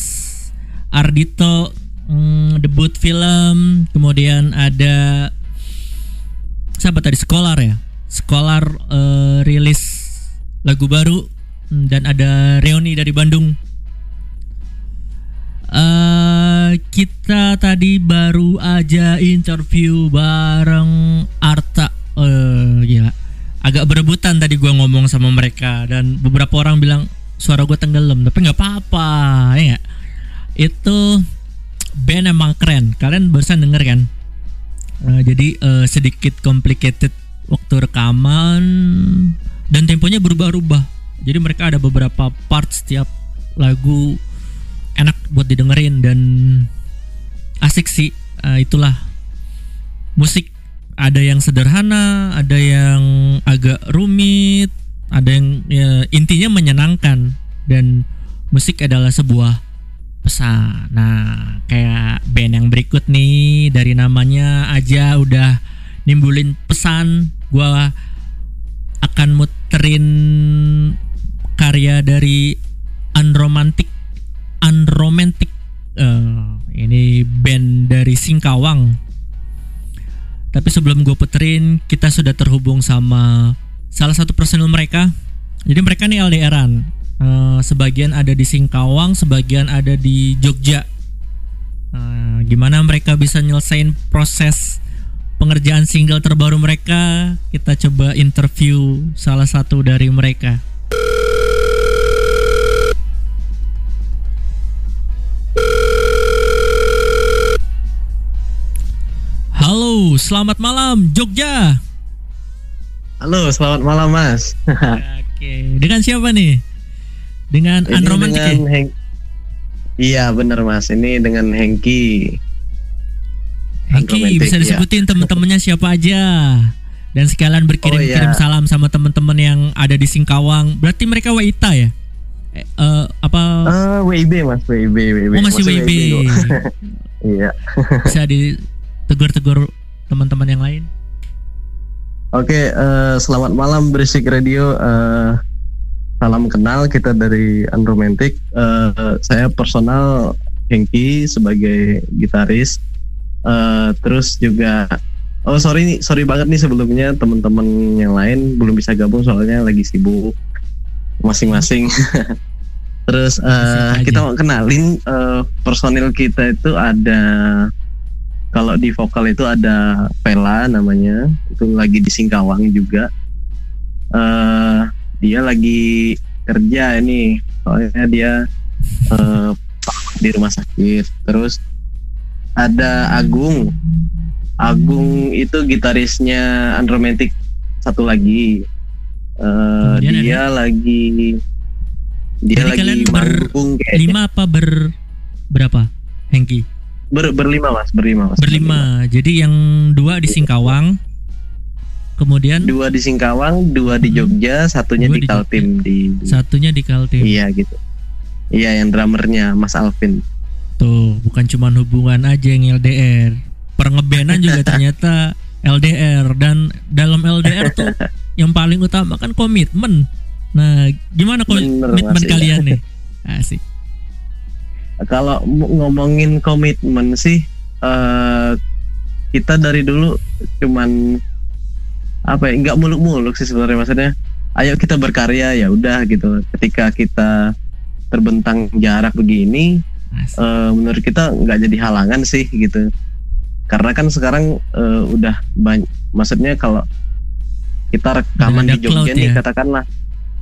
Ardito hmm, debut film kemudian ada siapa tadi Scholar ya Scholar eh, rilis lagu baru hmm, dan ada Reoni dari Bandung. Eh kita tadi baru aja interview bareng Arta. Eh gila. Agak berebutan tadi gua ngomong sama mereka dan beberapa orang bilang suara gue tenggelam tapi nggak apa-apa ya nggak? itu band emang keren. Kalian barusan denger kan? Eh, jadi eh, sedikit complicated waktu rekaman dan temponya berubah-ubah jadi mereka ada beberapa part setiap lagu enak buat didengerin dan asik sih Eh, itulah musik ada yang sederhana ada yang agak rumit ada yang ya, intinya menyenangkan dan musik adalah sebuah pesan. Nah, kayak band yang berikut nih dari namanya aja udah nimbulin pesan. Gua akan muterin karya dari Unromantic Unromantic Eh, ini band dari Singkawang. Tapi sebelum gue puterin, kita sudah terhubung sama salah satu personil mereka. Jadi mereka nih LDRan. Eh, sebagian ada di Singkawang, sebagian ada di Jogja. Nah, gimana mereka bisa nyelesain proses pengerjaan single terbaru mereka? Kita coba interview salah satu dari mereka. Halo, selamat malam Jogja. Halo, selamat malam Mas. Oke, dengan siapa nih? Dengan Ini Unromantic dengan ya? Heng- Iya bener Mas, ini dengan Hengki. Hengki bisa ya. disebutin teman-temannya siapa aja dan sekalian berkirim-kirim Oh, iya. salam sama teman-teman yang ada di Singkawang. Berarti mereka Waita ya? Eh, eh, apa Ah, WIB Mas, WIB, WIB. Oh, masih WIB. Iya. bisa ditegur-tegur teman-teman yang lain? Oke, eh, selamat malam Berisik Radio. Eh, salam kenal kita dari Unromantic. Eh, saya personal Hengki sebagai gitaris. Eh, terus juga Oh sorry sorry banget nih sebelumnya teman-teman yang lain belum bisa gabung soalnya lagi sibuk masing-masing. Terus eh, kita mau kenalin eh, personil kita itu ada kalau di vokal itu ada Vela namanya itu lagi di Singkawang juga. eh dia lagi kerja ini soalnya dia eh, di rumah sakit. Terus ada Agung. Agung itu gitarisnya Unromantic satu lagi. Eh, Kemudian dia lagi dia Jadi lagi ber manggung kayaknya. lima apa ber berapa? Hengki? Ber- berlima mas, berlima mas. Berlima. Jadi yang dua di Singkawang, kemudian Dua di Singkawang, dua di Jogja, satunya Dua di di Kaltim di. satunya di Kaltim. Iya gitu. Iya yang drummernya Mas Alvin. Tuh, bukan cuma hubungan aja yang LDR. Pengebenan juga ternyata LDR dan dalam LDR tuh yang paling utama kan komitmen. Nah, gimana komitmen iya. kalian nih? Asik. Kalau ngomongin komitmen sih, eh kita dari dulu cuman apa ya? Nggak muluk-muluk sih sebenarnya maksudnya. Ayo kita berkarya ya udah gitu. Ketika kita terbentang jarak begini, eh, menurut kita nggak jadi halangan sih gitu. Karena kan sekarang eh, udah banyak, maksudnya kalau kita rekaman di Jogja nih ya? katakanlah,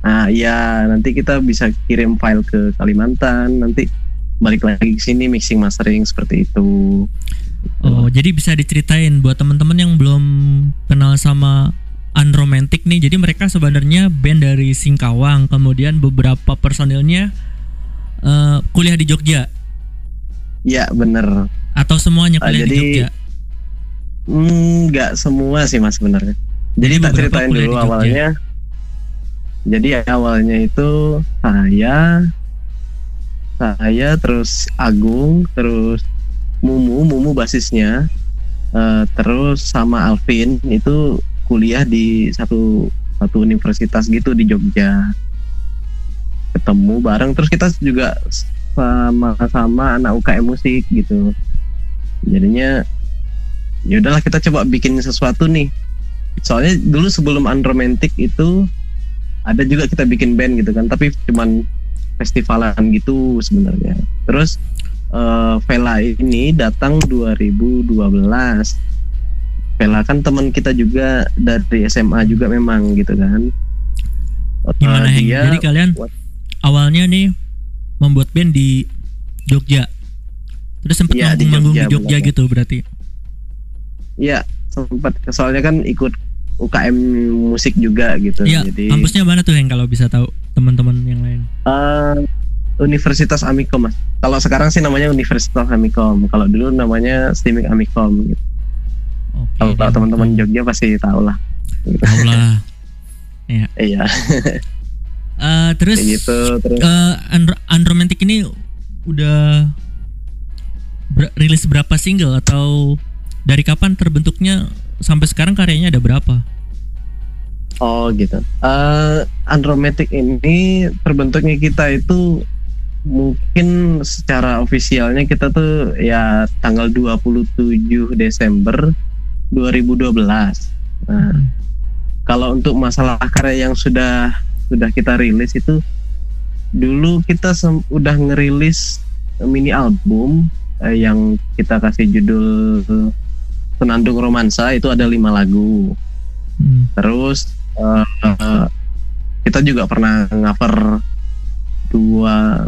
nah ya nanti kita bisa kirim file ke Kalimantan, nanti balik lagi ke sini mixing mastering seperti itu. Oh, jadi bisa diceritain buat teman-teman yang belum kenal sama Unromantic nih. Jadi mereka sebenarnya band dari Singkawang, kemudian beberapa personilnya eh, kuliah di Jogja Ya bener. atau semuanya Ah, kuliah di jadi Jogja. Hmm, nggak semua sih mas sebenarnya. Jadi tak beberapa ceritain dulu di awalnya. Jadi awalnya itu saya, saya terus Agung, terus Mumu, Mumu basisnya, eh, terus sama Alvin itu kuliah di satu satu universitas gitu di Jogja. Ketemu bareng, terus kita juga sama-sama anak UKM musik gitu. Jadinya ya udahlah kita coba bikin sesuatu nih soalnya dulu sebelum unromantic itu ada juga kita bikin band gitu kan tapi cuman festivalan gitu sebenarnya terus eh, Vela ini datang 2012 Vela kan teman kita juga dari SMA juga memang gitu kan Gimana Heng? dia Jadi kalian awalnya nih membuat band di Jogja. Terus sempat Iya, di manggung-manggung di Jogja, Jogja gitu berarti. ya sempat soalnya kan ikut UKM musik juga gitu Iya, jadi kampusnya mana tuh Heng kalau bisa tahu teman-teman yang lain? Eh, Universitas Amikom mas. Kalau sekarang sih namanya Universitas Amikom. Kalau dulu namanya Stimik Amikom. Gitu. Kalau tahu teman-teman Jogja pasti tahu lah. Tahu lah. Iya. Iya. Eh, terus Kayak gitu, terus. Unro- Unromantic ini udah ber- rilis berapa single atau dari kapan terbentuknya sampai sekarang karyanya ada berapa? Oh gitu. Eh Unromantic ini terbentuknya kita itu mungkin secara ofisialnya kita tuh ya tanggal 27 Desember 2012. Nah, kalau untuk masalah karya yang sudah sudah kita rilis itu dulu kita udah ngerilis mini album eh, yang kita kasih judul Senandung Romansa itu ada lima lagu. Terus eh, eh, kita juga pernah cover dua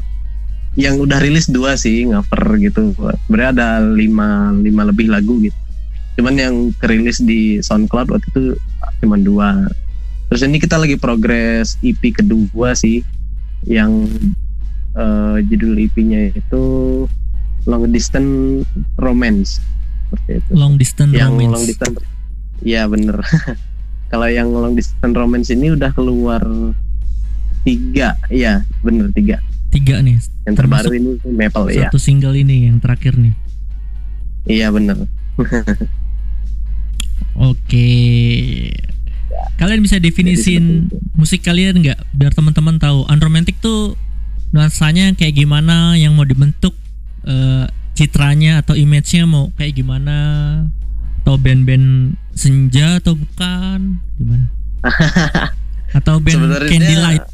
yang udah rilis dua sih cover gitu. Sebenarnya ada lima lima lebih lagu gitu. Cuman yang kerilis di SoundCloud waktu itu cuma dua. Terus ini kita lagi progres EP kedua sih yang eh, judul EP-nya itu Long Distance Romance seperti itu. Long Distance yang Romance. long distance Iya bener kalau yang long distance romance ini udah keluar tiga ya bener tiga Tiga nih. yang terbaru ini Maple ya Satu single ini yang terakhir nih. iya bener Oke. Kalian bisa definisin musik kalian nggak? Biar teman-teman tahu. Unromantic tuh nuansanya kayak gimana yang mau dibentuk eh, citranya atau image-nya mau kayak gimana atau band-band senja atau bukan gimana? Atau band Sebenarnya- candlelight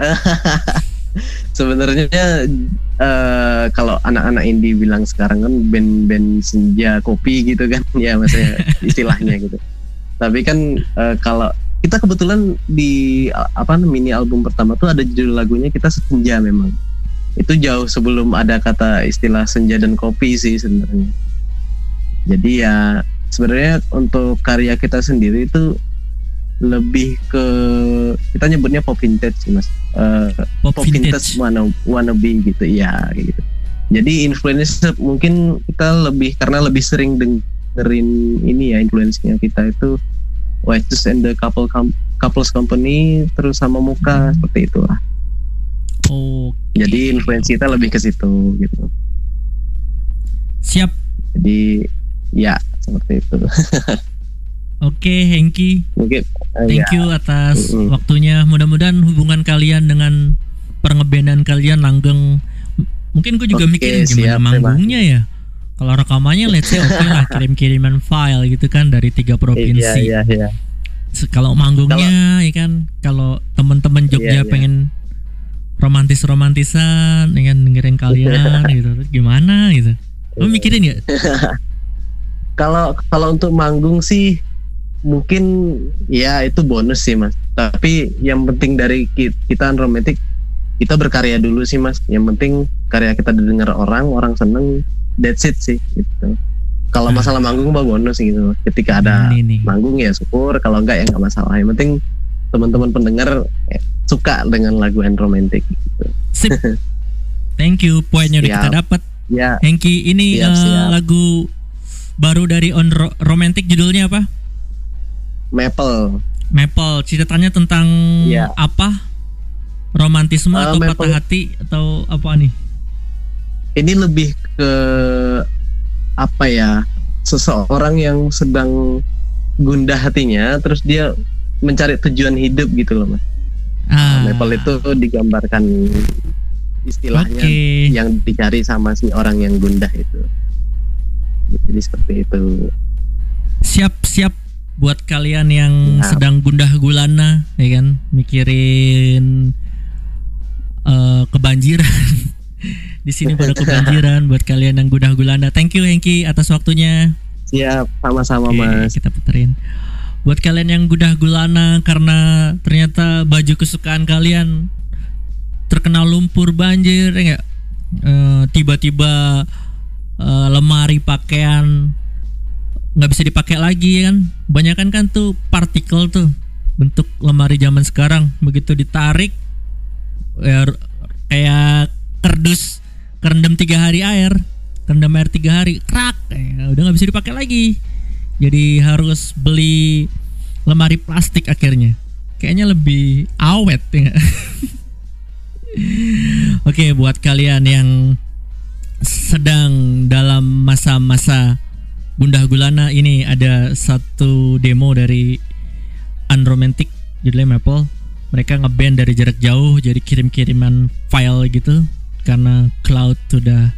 sebenarnya eh, kalau anak-anak indie bilang sekarang kan band-band senja kopi gitu kan ya maksudnya istilahnya gitu tapi kan eh, kalau kita kebetulan di apa mini album pertama tuh ada judul lagunya kita senja memang. Itu jauh sebelum ada kata istilah senja dan kopi sih sebenarnya. Jadi ya sebenarnya untuk karya kita sendiri itu lebih ke kita nyebutnya pop vintage sih mas. Eh, Pop vintage. wanna, wannabe gitu ya gitu. Jadi influence mungkin kita lebih karena lebih sering dengerin ini ya influence-nya kita itu Oasis and the Couple Com- Couples Company terus sama Muka seperti itu lah oh jadi influence kita lebih ke situ gitu siap jadi ya seperti itu oke Hengki mungkin eh, Thank ya. you atas Mm-mm. waktunya. Mudah-mudahan hubungan kalian dengan pengebendan kalian langgeng. Mungkin gue juga Oke, mikirin gimana siap, manggungnya ya. Kalau rekamannya let's say oke lah kirim-kiriman file gitu kan dari tiga provinsi. iya iya iya Kalau manggungnya ya kan kalau teman-teman Jogja Iya, iya. pengen romantis-romantisan ya kan dengerin kalian gitu. Gimana gitu. Lo Iya. mikirin ya? kalau kalau untuk manggung sih mungkin ya itu bonus sih mas tapi yang penting dari ki- kita romantik kita berkarya dulu sih mas yang penting karya kita didengar orang orang seneng that's it sih gitu kalau masalah manggung mah bonus gitu ketika ada Ini nih. manggung ya syukur kalau enggak ya nggak masalah yang penting teman-teman pendengar eh, suka dengan lagu and romantic gitu Sip. Thank you, poinnya udah kita dapat. ya Hengki ini Siap, eh, siap. lagu baru dari On Ro- Romantic judulnya apa? Maple. Maple ceritanya tentang Iya. apa? Romantisme Eh, atau Maple- patah hati atau apa nih? Ini lebih ke apa ya? Seseorang yang sedang gundah hatinya, terus dia mencari tujuan hidup gitu loh mas. Ah, Maple itu digambarkan istilahnya Oke. yang dicari sama si orang yang gundah itu. Jadi seperti itu. siap-siap buat kalian yang Siap. sedang gundah gulana, ya kan? Mikirin eh, kebanjiran. Di sini pada kebanjiran buat kalian yang gundah gulana. Thank you Hengki atas waktunya. Siap, sama-sama Oke, mas. kita puterin. Buat kalian yang gudah gulana karena ternyata baju kesukaan kalian terkena lumpur banjir, ya nggak? Eh, tiba-tiba eh, lemari pakaian nggak bisa dipakai lagi ya kan? Banyak kan tuh partikel tuh bentuk lemari zaman sekarang begitu ditarik ya, kayak kerdus kerendam tiga hari air kerendam air tiga hari krak eh, udah nggak bisa dipakai lagi. Jadi harus beli lemari plastik akhirnya. Kayaknya lebih awet ya. Oke buat kalian yang sedang dalam masa-masa gundah gulana ini ada satu demo dari Unromantic judulnya Maple. Mereka ngeband dari jarak jauh jadi kirim-kiriman file gitu karena cloud sudah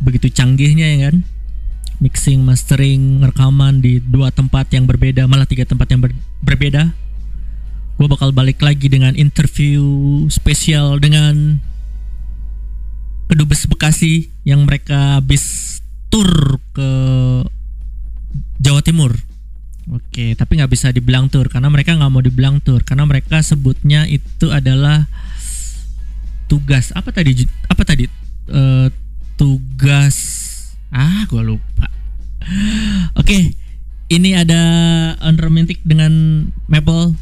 begitu canggihnya ya kan? Mixing mastering rekaman di dua tempat yang berbeda malah tiga tempat yang ber- berbeda. Gue bakal balik lagi dengan interview spesial dengan kedubes Bekasi yang mereka habis tur ke Jawa Timur. Oke, tapi nggak bisa dibilang tur karena mereka nggak mau dibilang tur karena mereka sebutnya itu adalah tugas apa tadi apa tadi Eh, tugas ah gue lupa. Oke, ini ada unromantic dengan Maple.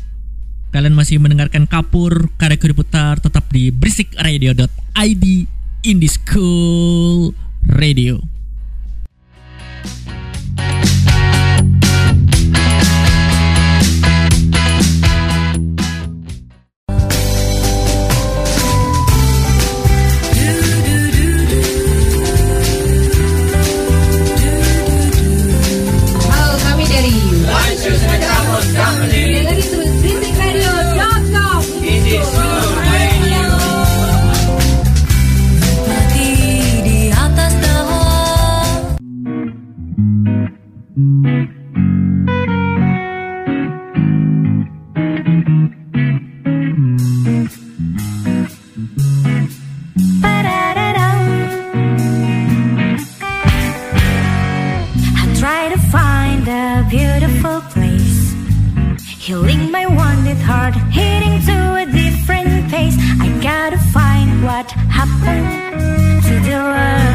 Kalian masih mendengarkan Kapur karya diputar tetap di berisikradio.id Indie School Radio. Healing my wounded heart Heading to a different pace I gotta find what happened to the world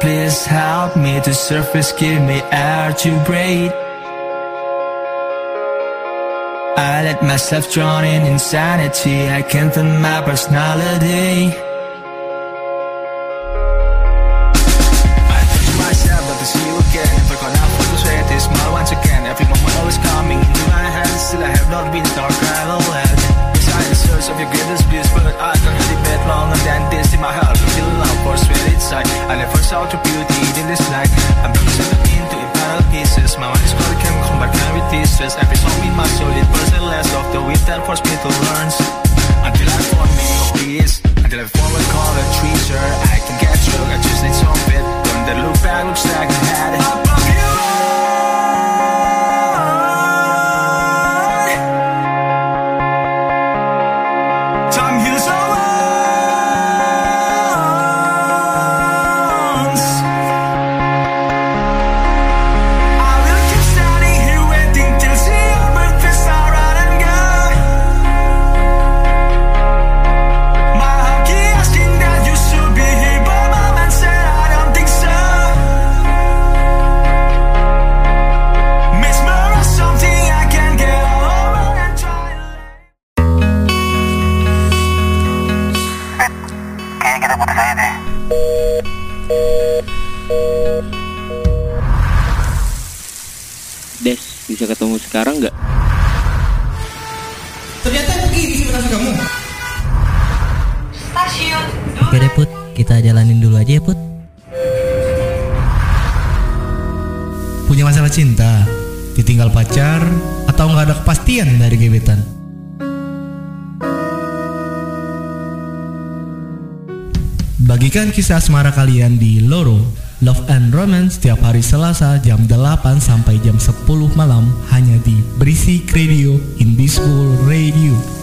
please help me to surface, give me air to breathe. I let myself drown in insanity, I can't find my personality. Kisah Asmara kalian di Loro Love and Romance setiap hari Selasa jam 8 sampai jam 10 malam hanya di Berisik Radio in Radio.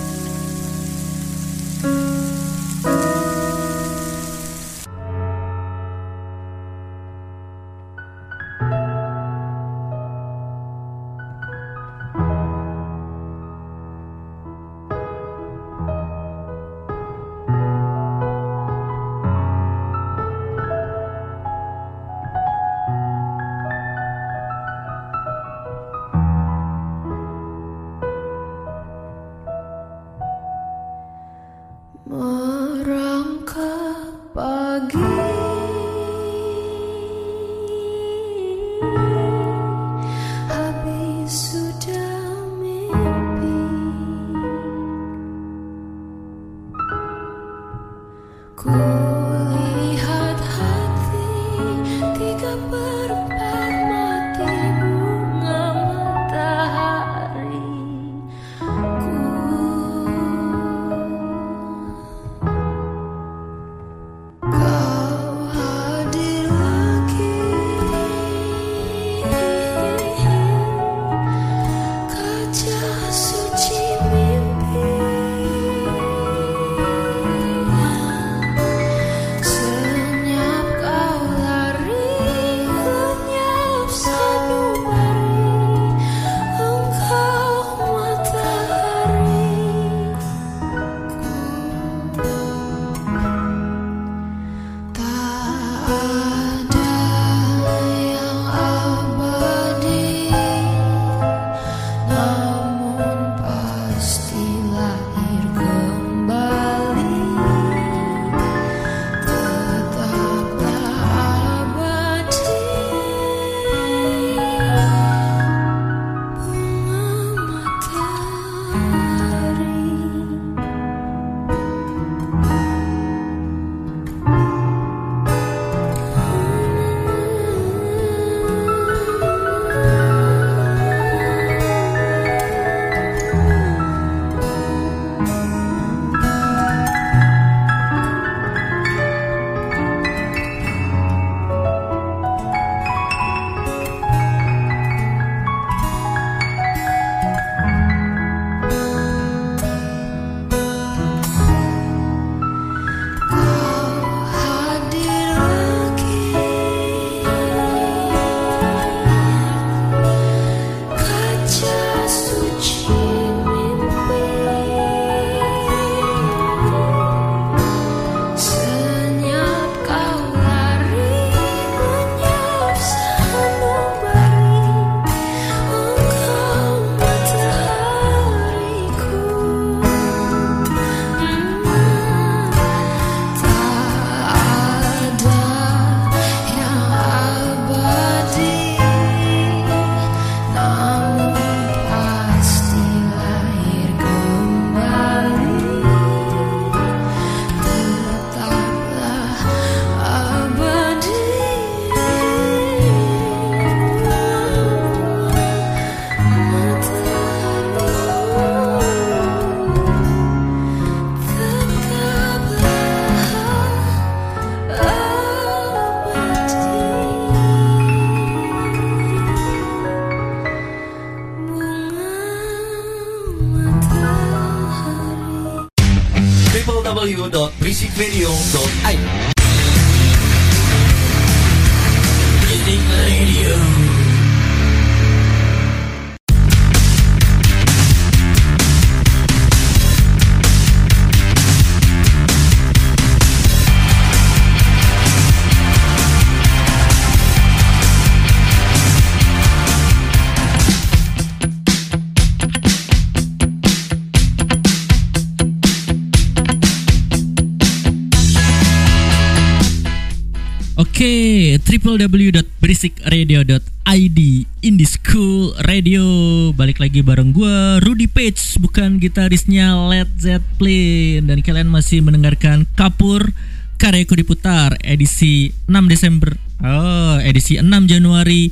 Www.berisikradio.id Indie School Radio. Balik lagi bareng gue Rudy Page Bukan gitarisnya Led Zeppelin. Dan kalian masih mendengarkan Kapur Karyaku diputar Edisi 6 Desember. Oh, edisi 6 Januari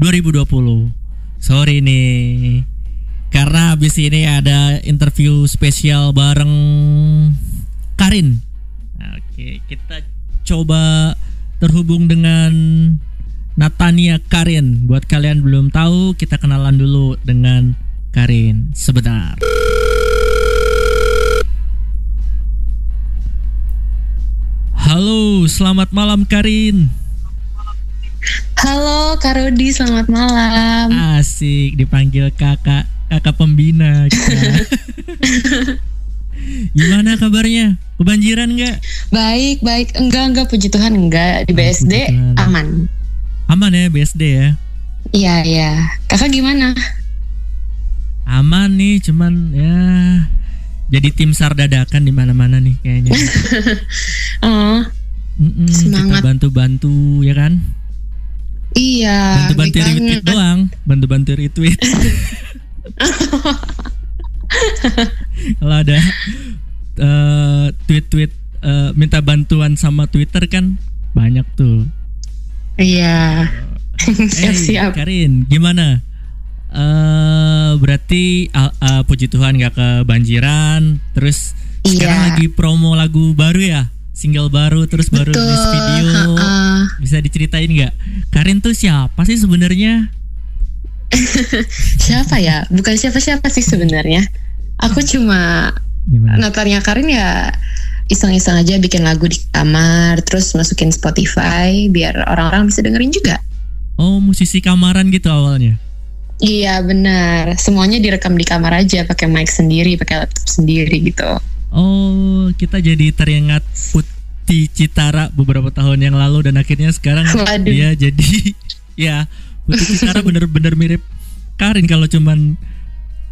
2020 Sorry nih Karena habis ini ada interview spesial bareng Karin. Oke, kita coba terhubung dengan Natania Karin. Buat kalian belum tahu, kita kenalan dulu dengan Karin sebentar. Halo, selamat malam Karin. Halo Kak Rudi, selamat malam. Asik dipanggil kakak, kakak pembina. kita. Gimana kabarnya? Kebanjiran nggak? Baik, baik. Enggak, enggak puji Tuhan enggak di BSD aman. Aman ya BSD ya? Iya, iya. Kakak gimana? Aman nih, cuman ya jadi tim sar dadakan di mana-mana nih kayaknya. Oh, Mm-mm, Semangat. Kita bantu-bantu ya kan? iya. Bantu-bantu retweet doang, bantu-bantu retweet. Kalau ada eh, tweet-tweet eh, minta bantuan sama Twitter kan banyak tuh. Iya. Eh, Siap-siap. Karin, gimana? eh berarti ah, ah, puji Tuhan gak kebanjiran. Terus sekarang Iya. lagi promo lagu baru ya, single baru, terus baru Betul, rilis video. ha-ha. Bisa diceritain nggak? Karin tuh siapa sih sebenarnya? Siapa ya? Bukan siapa-siapa sih sebenarnya. Aku cuma Natania Karin ya iseng-iseng aja bikin lagu di kamar, terus masukin Spotify biar orang-orang bisa dengerin juga. Oh, musisi kamaran gitu awalnya. Iya benar, semuanya direkam di kamar aja pakai mic sendiri, pakai laptop sendiri gitu. Oh, kita jadi teringat Putih Citara beberapa tahun yang lalu dan akhirnya sekarang Waduh. dia jadi ya Putih Citara bener-bener mirip Karin kalau cuman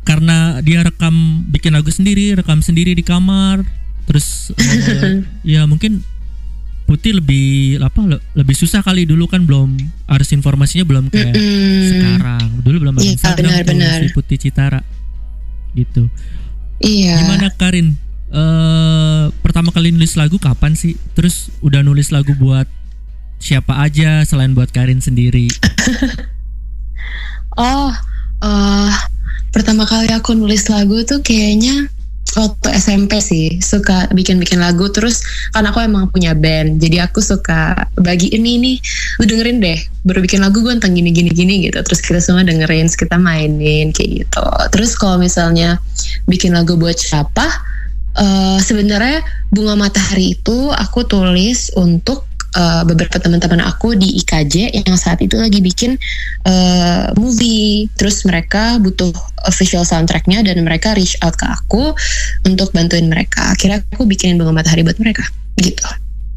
karena dia rekam bikin lagu sendiri, rekam sendiri di kamar, terus eh, ya mungkin Putih lebih apa le- lebih susah kali dulu kan belum harus informasinya belum kayak Mm-mm. sekarang. Dulu belum ada Instagram tuh, benar-benar. si Putih Citara. Gitu. Iya. Gimana Karin? Eh pertama kali nulis lagu kapan sih? Terus udah nulis lagu buat siapa aja selain buat Karin sendiri? Oh, eh pertama kali aku nulis lagu tuh kayaknya waktu SMP sih. Suka bikin-bikin lagu terus karena aku emang punya band jadi aku suka bagi ini nih lu dengerin deh baru bikin lagu gue tentang gini gini gini gitu. Terus kita semua dengerin kita mainin kayak gitu. Terus kalau misalnya bikin lagu buat siapa eh sebenarnya bunga matahari itu aku tulis untuk eh, beberapa teman-teman aku di IKJ yang saat itu lagi bikin eh, movie. Terus mereka butuh official soundtracknya dan mereka reach out ke aku untuk bantuin mereka. Akhirnya aku bikinin bunga matahari buat mereka gitu.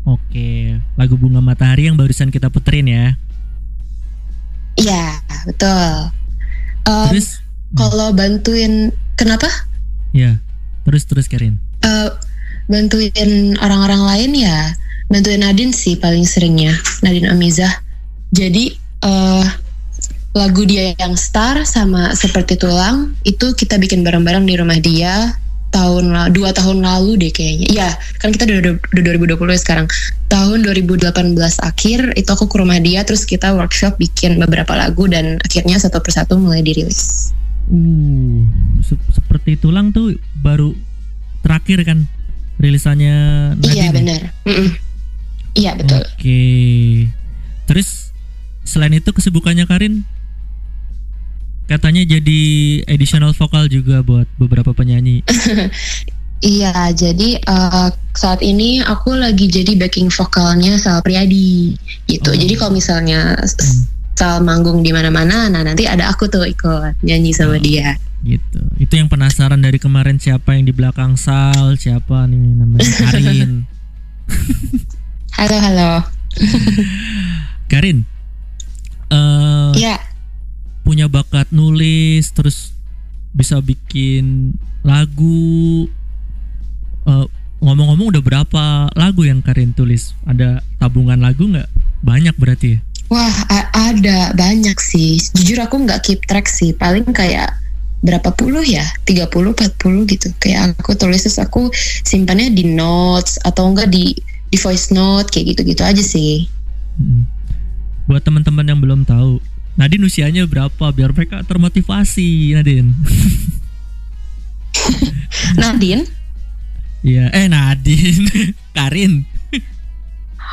Oke, lagu Bunga Matahari yang barusan kita puterin ya. iya betul. Em, Terus? kalau bantuin kenapa? Ya, terus terus Karin. Eh, bantuin orang-orang lain ya bantuin Nadine sih paling seringnya Nadine Amizah jadi eh lagu dia yang star sama seperti tulang itu kita bikin bareng-bareng di rumah dia tahun dua tahun lalu deh kayaknya ya kan kita udah, udah 2020 ya sekarang tahun 2018 akhir itu aku ke rumah dia terus kita workshop bikin beberapa lagu dan akhirnya satu persatu mulai dirilis Uh, se- seperti tulang tuh baru terakhir kan rilisannya Nadine. iya ya? benar Mm-mm. Iya betul Oke. Terus selain itu kesibukannya Karin katanya jadi additional vokal juga buat beberapa penyanyi. Iya, jadi eh, saat ini aku lagi jadi backing vokalnya Sal Priadi gitu. Jadi kalau misalnya s- Sal manggung di mana-mana, nah nanti ada aku tuh ikut nyanyi sama dia. gitu itu yang penasaran dari kemarin siapa yang di belakang Sal siapa nih namanya Karin Halo, halo. Karin eh Iya. punya bakat nulis terus bisa bikin lagu Eh, ngomong-ngomong udah berapa lagu yang Karin tulis ada tabungan lagu nggak banyak berarti ya Wah, ada banyak sih. Jujur aku nggak keep track sih. Paling kayak berapa puluh ya? 30, 40 gitu. Kayak aku tulis terus aku simpannya di notes atau enggak di di voice note kayak gitu-gitu aja sih. buat teman-teman yang belum tahu Nadine usianya berapa biar mereka termotivasi Nadine Nadine? Iya, eh Nadine, Karin.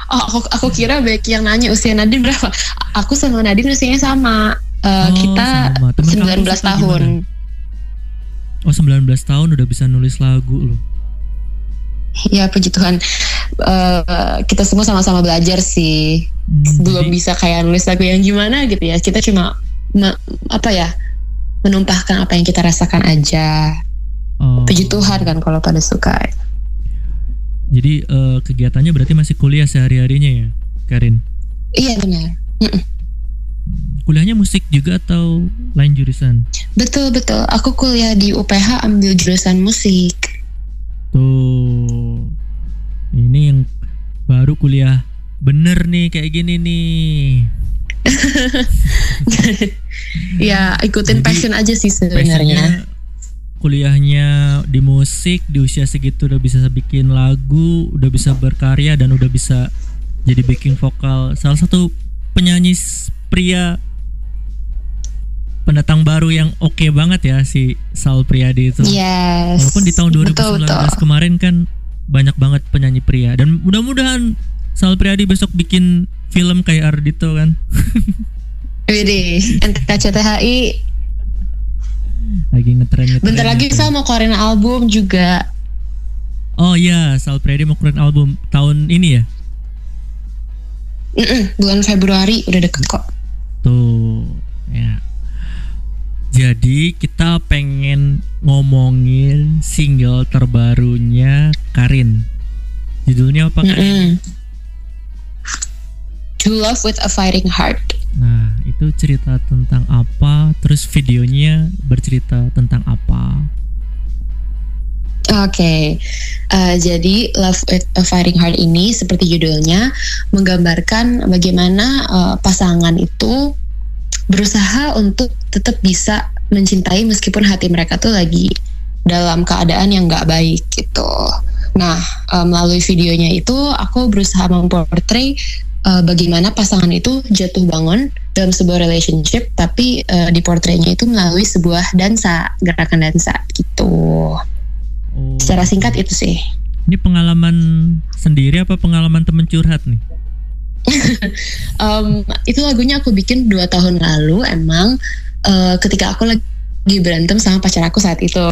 Oh, aku, aku kira Becky yang nanya usia Nadine berapa. Aku sama Nadine usianya sama. Eh, Oh, kita sama. Temen 19 kampus atau tahun. Oh 19 tahun udah bisa nulis lagu loh. Ya puji Tuhan. Eh, kita semua sama-sama belajar sih. Belum bisa kayak nulis lagu yang gimana gitu ya. Kita cuma apa ya? menumpahkan apa yang kita rasakan aja. Oh. Puji Tuhan kan kalau pada suka. Jadi eh, kegiatannya berarti masih kuliah sehari-harinya ya, Karin? Iya benar. Mm-mm. Kuliahnya musik juga atau lain jurusan? Betul betul. Aku kuliah di UPH ambil jurusan musik. Tuh. Ini yang baru kuliah bener nih kayak gini nih. ya ikutin passion aja sih sebenarnya. Kuliahnya di musik di usia segitu udah bisa bikin lagu, udah bisa berkarya dan udah bisa jadi backing vokal. Salah satu penyanyi pria pendatang baru yang oke banget ya si Sal Priadi itu. Yes. Walaupun di tahun 2019 Betul, betul. kemarin kan banyak banget penyanyi pria dan mudah-mudahan Sal Priadi besok bikin film kayak Ardito kan. Widih, NKCTHI Lagi ngetren ngetren. bentar lagi saya mau keluarin album juga. Oh iya, Sal Priadi mau keluarin album tahun ini ya. Mm-mm, bulan Februari udah deket kok. Tuh, ya. Jadi kita pengen ngomongin single terbarunya Karin. Judulnya apa Karin? Mm-mm. To Love with a Fighting Heart. Nah, itu cerita tentang apa? Terus videonya bercerita tentang apa? Oke, eh, jadi Love with a Fighting Heart ini seperti judulnya menggambarkan bagaimana eh, pasangan itu berusaha untuk tetap bisa mencintai meskipun hati mereka tuh lagi dalam keadaan yang nggak baik gitu. Nah, melalui videonya itu aku berusaha memportray eh, bagaimana pasangan itu jatuh bangun dalam sebuah relationship, tapi eh, di portraynya itu melalui sebuah dansa, gerakan dansa gitu. Secara singkat itu sih. Ini pengalaman sendiri apa pengalaman temen curhat nih? Em, itu lagunya aku bikin dua tahun lalu emang eh, ketika aku lagi berantem sama pacar aku saat itu.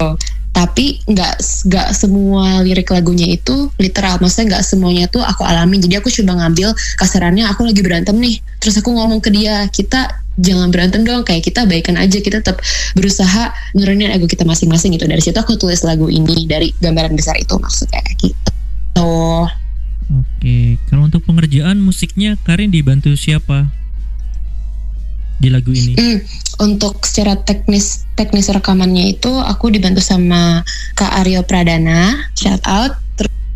Tapi nggak nggak semua lirik lagunya itu literal maksudnya nggak semuanya tuh aku alamin jadi aku coba ngambil kasarannya aku lagi berantem nih terus aku ngomong ke dia kita jangan berantem dong kayak kita baikan aja kita tetap berusaha nurunin ego kita masing-masing gitu. Dari situ aku tulis lagu ini dari gambaran besar itu maksudnya gitu Oke, kalau untuk pengerjaan musiknya Karin dibantu siapa? Di lagu ini? Hmm, untuk secara teknis teknis rekamannya itu aku dibantu sama Kak Aryo Pradana, shout out.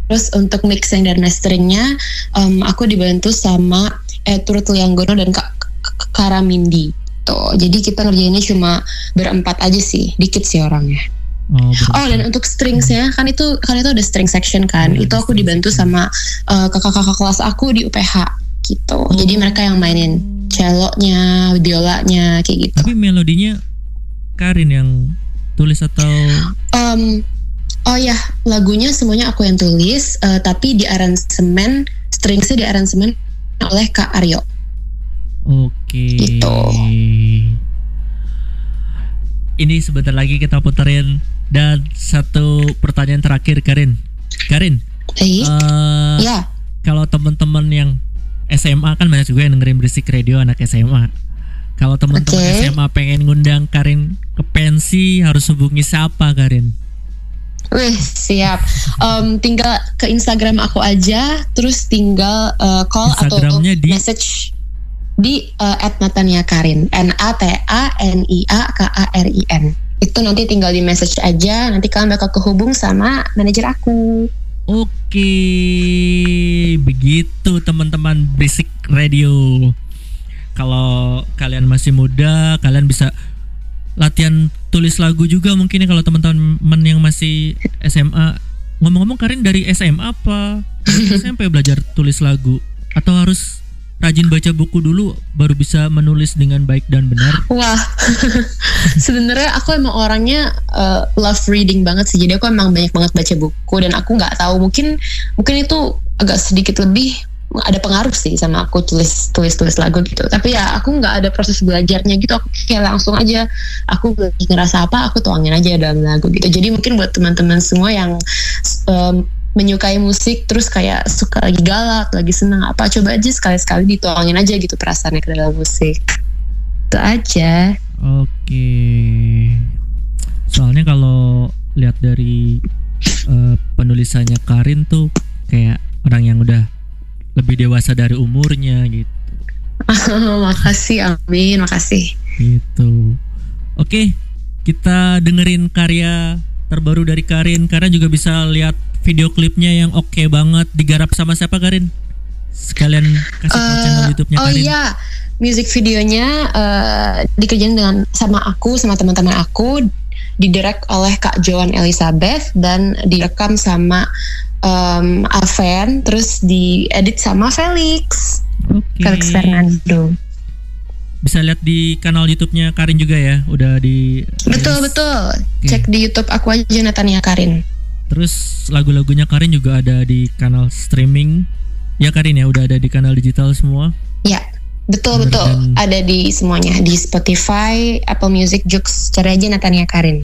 Terus untuk mixing dan masteringnya em, aku dibantu sama Edward Lianggono dan Kak- Karamindi. Tuh, jadi kita ngerjainnya cuma berempat aja sih, dikit sih orangnya. Oh, Oh dan untuk stringsnya kan itu kan itu ada string section kan, itu aku dibantu sama eh, kakak-kakak kelas aku di UPH gitu. Jadi mereka yang mainin celoknya, biolanya kayak gitu. Tapi melodinya Karin yang tulis atau Em, oh ya, lagunya semuanya aku yang tulis, eh, tapi di aransemen, stringsnya di aransemen oleh Kak Aryo. Oke. Gitu. Ini sebentar lagi kita puterin Dan satu pertanyaan terakhir Karin. Karin. Eh, eh, ya. Kalau teman-teman yang SMA kan banyak juga yang dengerin berisik radio anak SMA. Kalau teman-teman Oke. SMA pengen ngundang Karin ke pensi harus hubungi siapa Karin? Wih, siap. Em, tinggal ke Instagram aku aja, terus tinggal eh, call atau di- message di eh, @natania Karin. N A T A N I A K A R I N. Itu nanti tinggal di message aja, nanti kalian bakal kehubung sama manajer aku. Oke, begitu teman-teman Berisik Radio. Kalau kalian masih muda, kalian bisa latihan tulis lagu juga mungkin ya kalau teman-teman yang masih SMA. Ngomong-ngomong Karin dari SMA apa? Dari SMP belajar tulis lagu atau harus rajin baca buku dulu baru bisa menulis dengan baik dan benar? Wah, sebenarnya aku emang orangnya uh, love reading banget sih. Jadi aku emang banyak banget baca buku dan aku nggak tahu mungkin mungkin itu agak sedikit lebih ada pengaruh sih sama aku tulis tulis tulis lagu gitu. Tapi ya aku nggak ada proses belajarnya gitu. Aku kayak langsung aja aku ngerasa apa aku tuangin aja dalam lagu gitu. Jadi mungkin buat teman-teman semua yang um, menyukai musik terus kayak suka lagi galak, lagi senang apa coba aja sekali-sekali dituangin aja gitu perasaannya ke dalam musik. Itu aja. Oke. Soalnya kalau lihat dari eh, penulisannya Karin tuh kayak orang yang udah lebih dewasa dari umurnya gitu. makasih, amin, makasih. Gitu. Oke, kita dengerin karya terbaru dari Karin. Karena juga bisa lihat video klipnya yang oke banget digarap sama siapa Karin? Sekalian kasih tahu Eh, channel YouTube-nya oh Karin. iya, music videonya eh, dikerjain dengan sama aku sama teman-teman aku, didirect oleh Kak Joan Elizabeth dan direkam sama em, Aven, terus diedit sama Felix, Felix Fernando. Bisa lihat di kanal YouTube-nya Karin juga ya, udah di Betul betul, cek di YouTube aku aja Natania Karin. Terus lagu-lagunya Karin juga ada di kanal streaming. Ya Karin ya, udah ada di kanal digital semua. Ya, betul betul, ada di semuanya di Spotify, Apple Music, Joox, cari aja Natania Karin.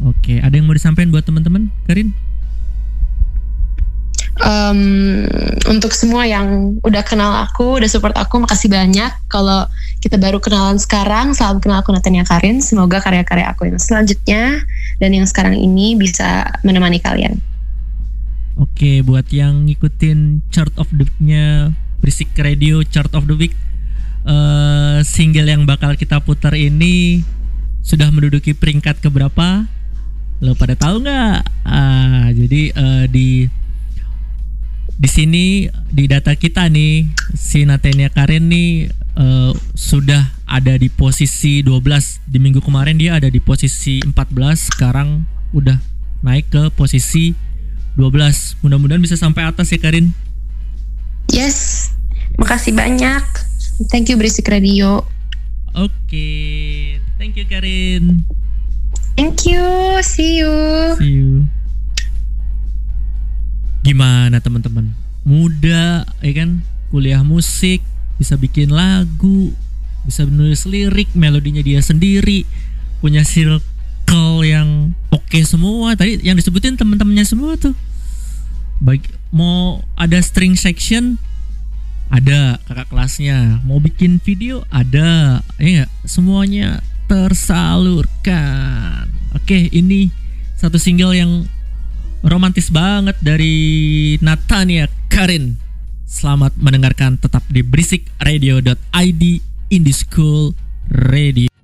Oke, ada yang mau disampaikan buat teman-teman, Karin? Em, untuk semua yang udah kenal aku, udah support aku, makasih banyak. Kalau kita baru kenalan sekarang, salam kenal aku Natania Karin. Semoga karya-karya aku yang selanjutnya dan yang sekarang ini bisa menemani kalian. Oke, buat yang ngikutin chart of the week-nya Berisik Radio Chart of the Week eh, Single yang bakal kita putar ini Sudah menduduki peringkat keberapa? Lo pada tahu nggak? Ah, jadi eh, di di sini di data kita nih si Natania Karin nih eh, sudah ada di posisi 12 di minggu kemarin dia ada di posisi 14 sekarang udah naik ke posisi 12 mudah-mudahan bisa sampai atas ya Karin. Yes, makasih banyak. Thank you Berisik Radio. oke. Thank you Karin. Thank you, see you. see you gimana teman-teman? Muda ya kan? Kuliah musik bisa bikin lagu bisa menulis lirik melodinya dia sendiri punya circle yang oke semua. Tadi yang disebutin teman-temannya semua tuh. Baik mau ada string section? Ada kakak kelasnya. Mau bikin video? Ada ya nggak? semuanya tersalurkan. Oke ini satu single yang romantis banget dari Natania Karin. Selamat mendengarkan tetap di berisikradio.id Indie School Radio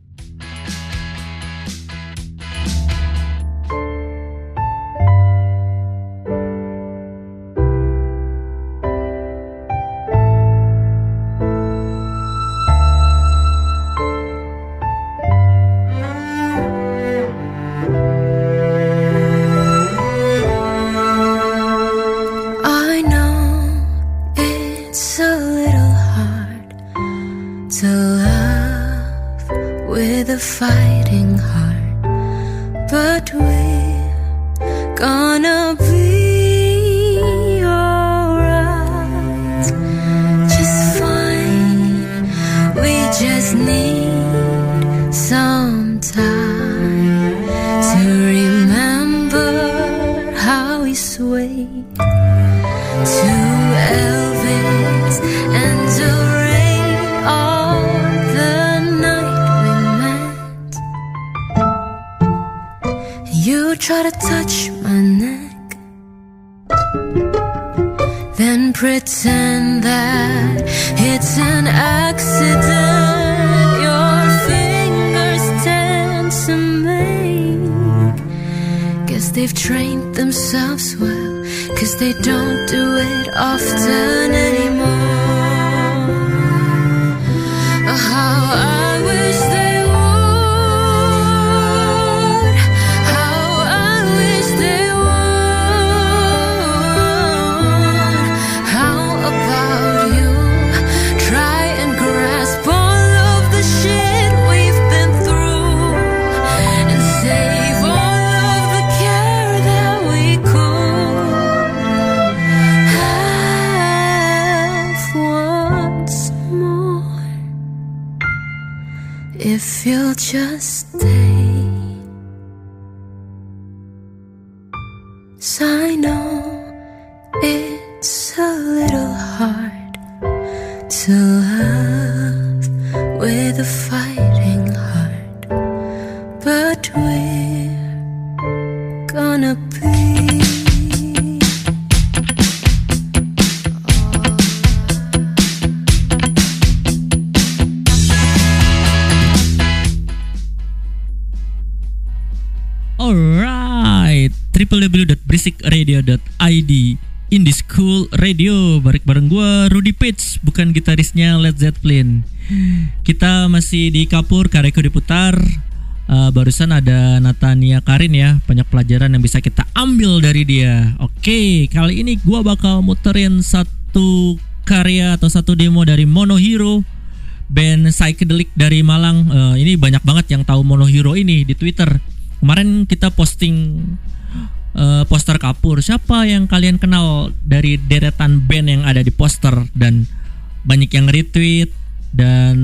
Zeppelin Kita masih di Kapur Kareko diputar Eh, Barusan ada Natania Karin ya Banyak pelajaran yang bisa kita ambil dari dia Oke kali ini gue bakal muterin satu karya atau satu demo dari Monohero band psychedelic dari Malang. Eh, ini banyak banget yang tahu Monohero ini di Twitter. Kemarin kita posting eh, poster kapur. Siapa yang kalian kenal dari deretan band yang ada di poster dan banyak yang retweet dan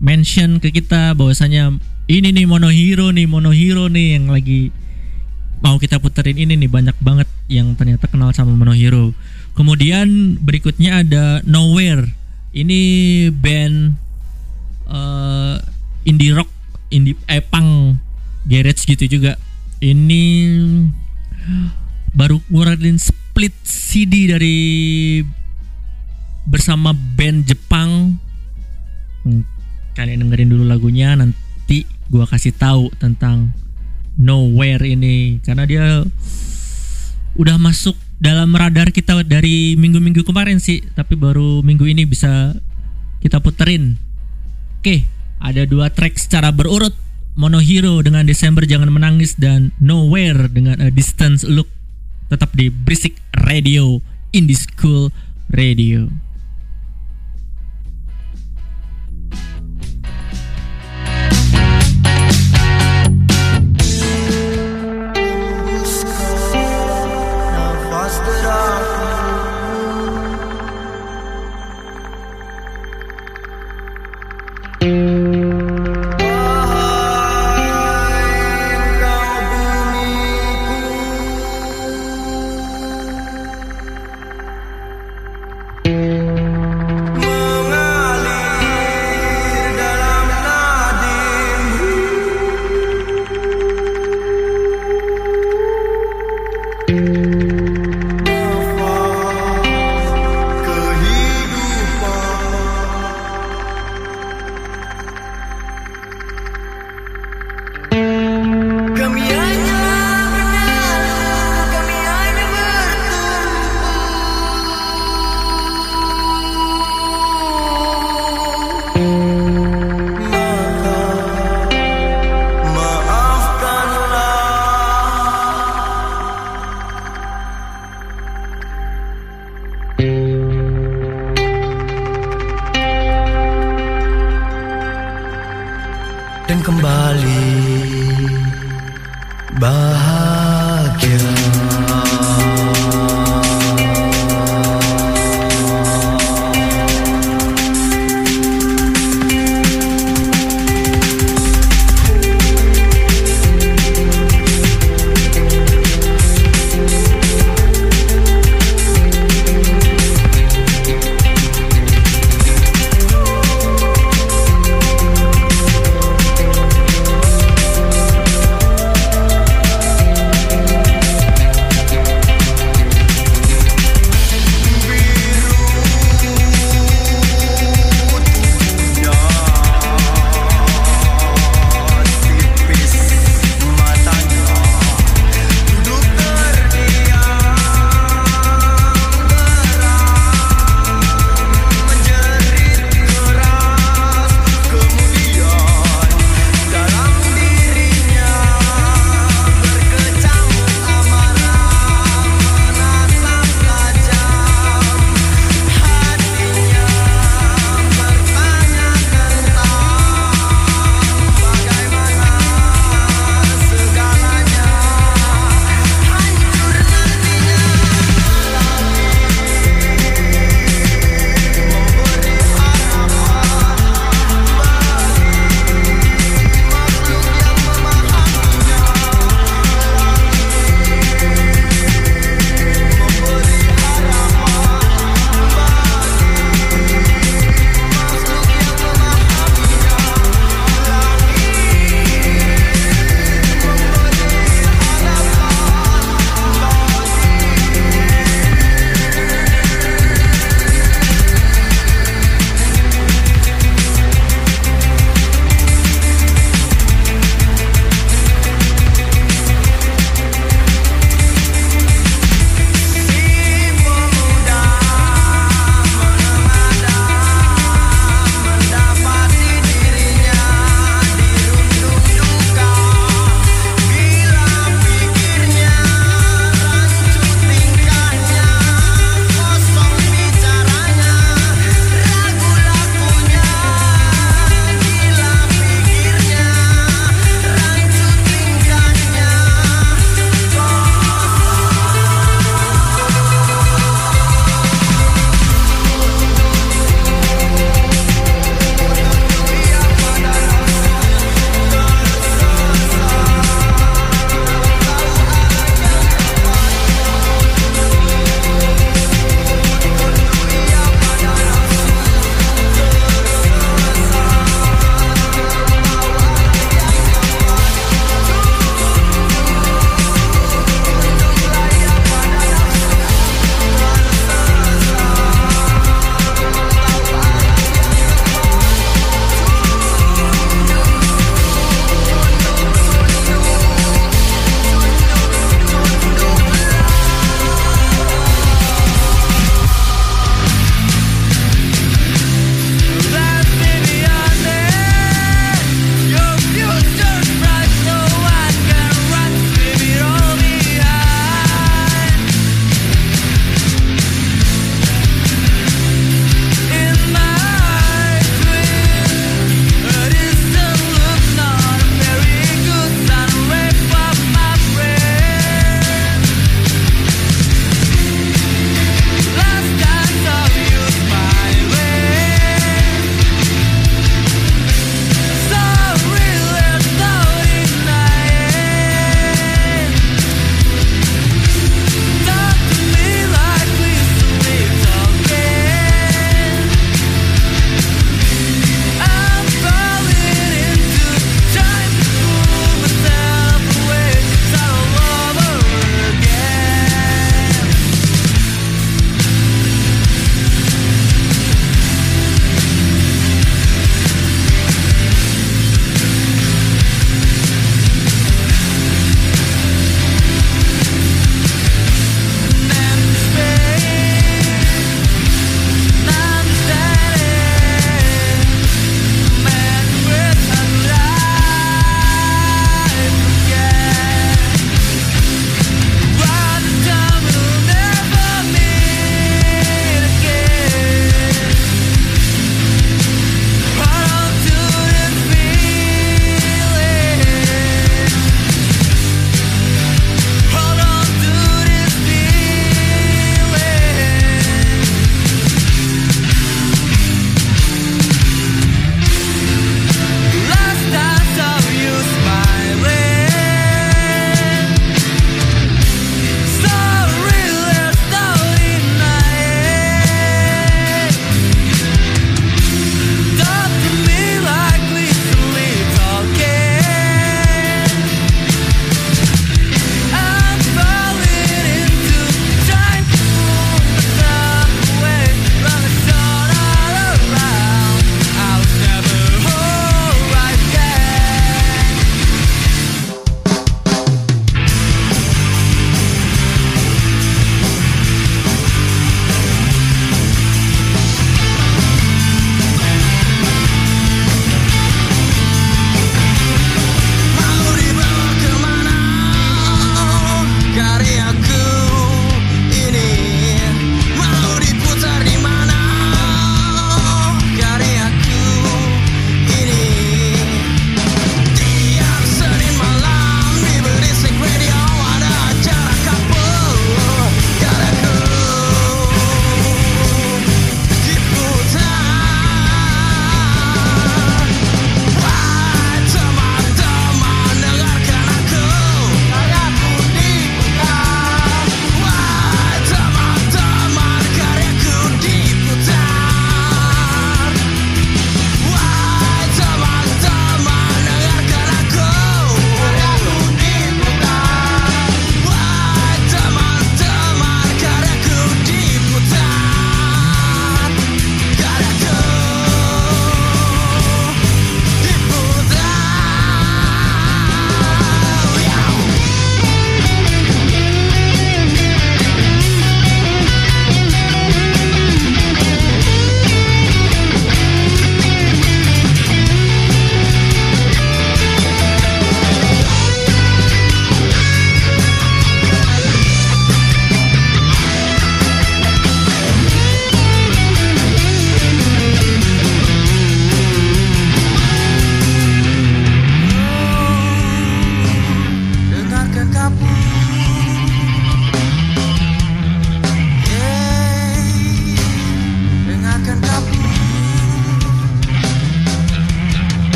mention ke kita bahwasanya ini nih Monohero nih Monohero nih yang lagi mau kita puterin ini nih banyak banget yang ternyata kenal sama Monohero. Kemudian berikutnya ada Nowhere. Ini band eh, indie rock, indie eh punk garage gitu juga. Ini baru ngeluarin split CD dari bersama band Jepang. Hmm, Kalian dengerin dulu lagunya nanti gua kasih tahu tentang Nowhere ini karena dia udah masuk dalam radar kita dari minggu-minggu kemarin sih, tapi baru minggu ini bisa kita puterin. Oke, ada dua track secara berurut. Monohero dengan Desember Jangan Menangis dan Nowhere dengan A Distance Look tetap di Berisik Radio Indie School Radio.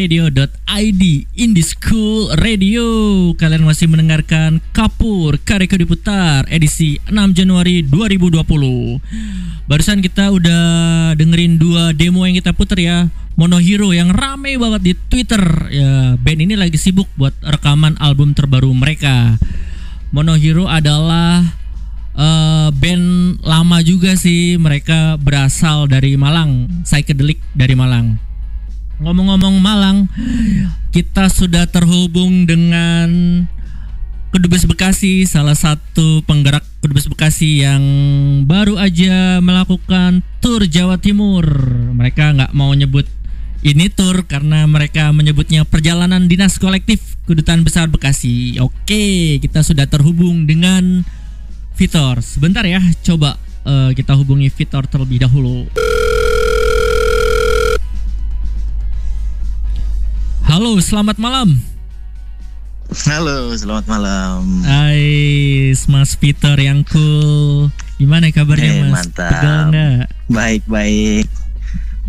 www.berisikradio.id Indie School Radio. Kalian masih mendengarkan Kapur Kareko diputar edisi 6 Januari 2020. Barusan kita udah dengerin dua demo yang kita putar ya. Mono Hero yang rame banget di Twitter. Ya, band ini lagi sibuk buat rekaman album terbaru mereka. Mono Hero adalah eh, band lama juga sih. Mereka berasal dari Malang, psychedelic dari Malang. Ngomong-ngomong Malang, kita sudah terhubung dengan Kedubes Bekasi, salah satu penggerak Kedubes Bekasi yang baru aja melakukan tur Jawa Timur. Mereka nggak mau nyebut ini tur karena mereka menyebutnya perjalanan dinas kolektif Kedutaan Besar Bekasi. Oke, kita sudah terhubung dengan Vitor. Sebentar ya, coba eh, kita hubungi Vitor terlebih dahulu. Halo, selamat malam. Halo, selamat malam. Hai, Mas Peter yang cool. Gimana kabarnya Eh, Mas? mantap. Tegal nggak? Baik, baik.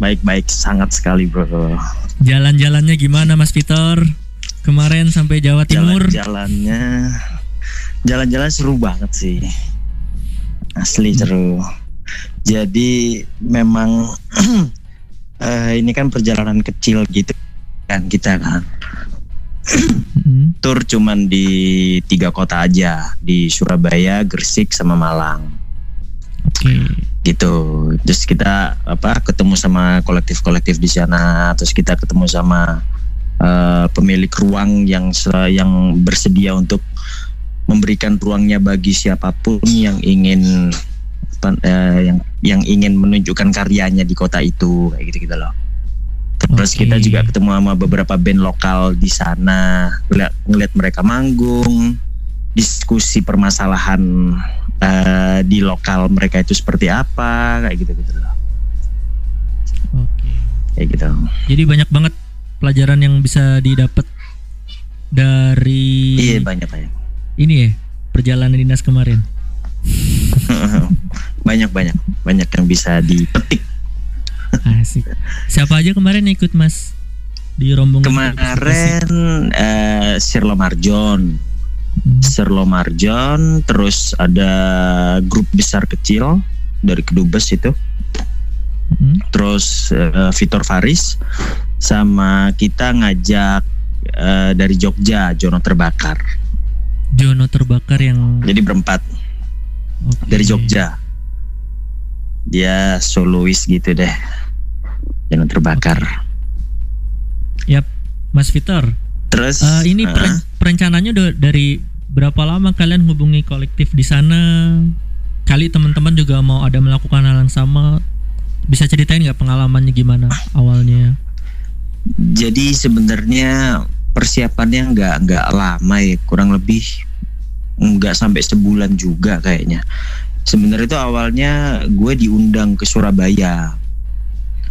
Baik, baik sangat sekali, Bro. Jalan-jalannya gimana Mas Peter? Kemarin sampai Jawa Timur. Jalan-jalannya jalan-jalan seru banget sih. Asli seru. Jadi memang eh, ini kan perjalanan kecil gitu kan kita kan. Tur cuman di tiga kota aja di Surabaya, Gresik, sama Malang. Gitu. Terus kita apa ketemu sama kolektif-kolektif di sana. Terus kita ketemu sama eh, pemilik ruang yang yang bersedia untuk memberikan ruangnya bagi siapa pun yang ingin eh, yang yang ingin menunjukkan karyanya di kota itu kayak gitu gitu loh. Terus kita juga ketemu sama beberapa band lokal di sana, ngeliat, ngeliat mereka manggung, diskusi permasalahan eh, di lokal mereka itu seperti apa, kayak gitu gitu loh. Kayak gitu. Jadi banyak banget pelajaran yang bisa didapat dari Iya banyak banyak. ini ya perjalanan dinas kemarin. banyak banyak banyak yang bisa dipetik. Asik. Siapa aja kemarin ikut Mas di rombongan? Kemarin eh Sirlo Marjon, Sirlo Marjon, terus ada grup besar kecil dari Kedubes itu, terus eh, Vitor Faris, sama kita ngajak eh, dari Jogja Jono Terbakar. Jono terbakar yang Jadi berempat dari Jogja. Dia solois gitu deh, Jono Terbakar. Yap, Mas Vitor. Terus Eh, ini eh, peren- perencananya udah dari berapa lama kalian hubungi kolektif di sana? Kali teman-teman juga mau ada melakukan hal yang sama. Bisa ceritain nggak pengalamannya gimana awalnya? Jadi sebenarnya persiapannya nggak nggak lama ya, kurang lebih nggak sampai sebulan juga kayaknya. Sebenarnya itu awalnya gue diundang ke Surabaya,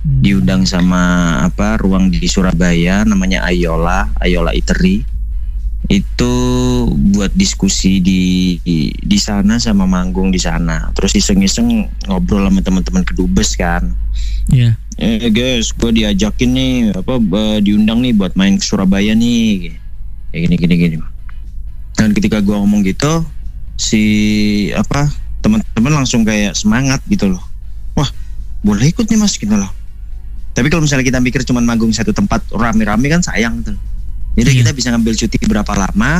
diundang sama apa ruang di Surabaya namanya Ayola, Ayola Iteri. Itu buat diskusi di di, di sana sama manggung di sana. Terus iseng-iseng ngobrol sama teman-teman kedubes kan Iya. eh guys gue diajakin nih apa diundang nih buat main ke Surabaya nih kayak gini gini gini dan ketika gue ngomong gitu si apa teman-teman langsung kayak semangat gitu loh. Wah boleh ikut nih mas gitu loh. Tapi kalau misalnya kita mikir cuman manggung satu tempat rame-rame kan sayang tuh jadi kita bisa ngambil cuti berapa lama?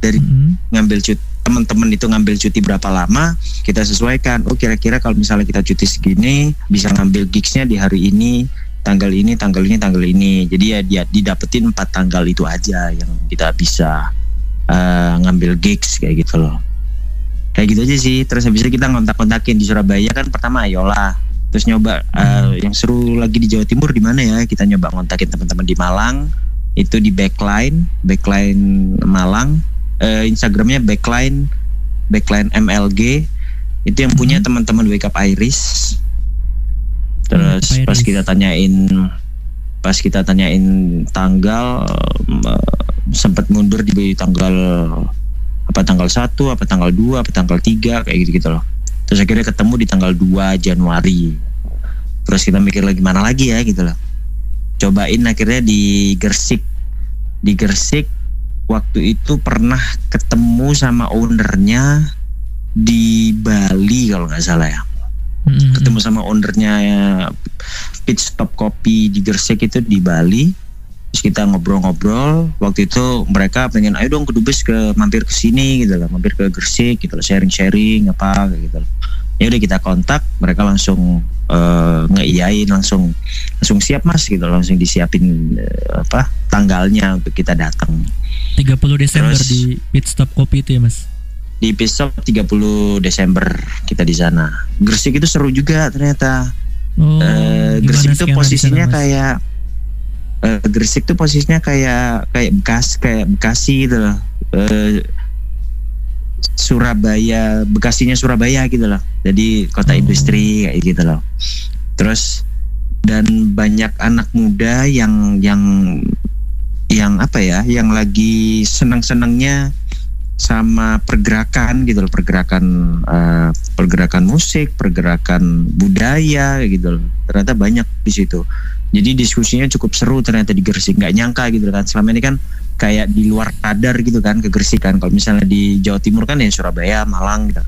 Dari ngambil cuti teman-teman itu ngambil cuti berapa lama? Kita sesuaikan. Oh kira-kira kalau misalnya kita cuti segini bisa ngambil gigsnya di hari ini tanggal ini tanggal ini tanggal ini. Jadi ya dia didapetin empat tanggal itu aja yang kita bisa eh, ngambil gigs kayak gitu loh kayak gitu aja sih. Terus habis itu kita ngontak-kontakin di Surabaya kan pertama Ayola terus nyoba eh, yang seru lagi di Jawa Timur di mana ya? Kita nyoba ngontakin teman-teman di Malang. Itu di backline backline Malang. Eh, Instagramnya backline backline MLG itu yang punya teman-teman Wake Up Iris. Terus Iris. pas kita tanyain pas kita tanyain tanggal eh, sempat mundur di tanggal apa tanggal 1 apa tanggal 2 apa tanggal 3 kayak gitu gitu loh. Terus akhirnya ketemu di tanggal 2 Januari. Terus kita mikir lagi mana lagi ya? Gitu loh. Cobain akhirnya di Gersik di Gersik waktu itu pernah ketemu sama ownernya di Bali kalau nggak salah ya. Ketemu sama ownernya ya, Pit Stop Kopi di Gersik itu di Bali terus kita ngobrol-ngobrol waktu itu mereka pengen ayo dong ke Dubes ke mampir ke sini gitu loh mampir ke Gersik gitu loh sharing-sharing apa gitu loh. Ya udah kita kontak mereka langsung eh, ngeiyain langsung langsung siap mas gitu langsung disiapin eh, apa tanggalnya untuk kita datang. 30 Desember Terus- di pit stop kopi itu ya mas? Di episode 30 Desember kita di sana. Gresik itu seru juga ternyata. Oh, gimana Gresik itu posisinya kayak eh, Gresik tuh posisinya kayak kayak Bekas kayak Bekasi gitu loh. Eh, Surabaya, Bekasinya Surabaya gitu loh. Jadi kota Oh. industri kayak gitu loh. Terus dan banyak anak muda yang yang yang apa ya, yang lagi senang-senangnya sama pergerakan gitu loh, pergerakan eh, pergerakan musik, pergerakan budaya gitu loh. Ternyata banyak di situ. Jadi diskusinya cukup seru ternyata di Gresik. Nggak nyangka gitu kan. Selama ini kan kayak di luar radar gitu kan ke Gresik kan. Kalau misalnya di Jawa Timur kan ya Surabaya, Malang gitu.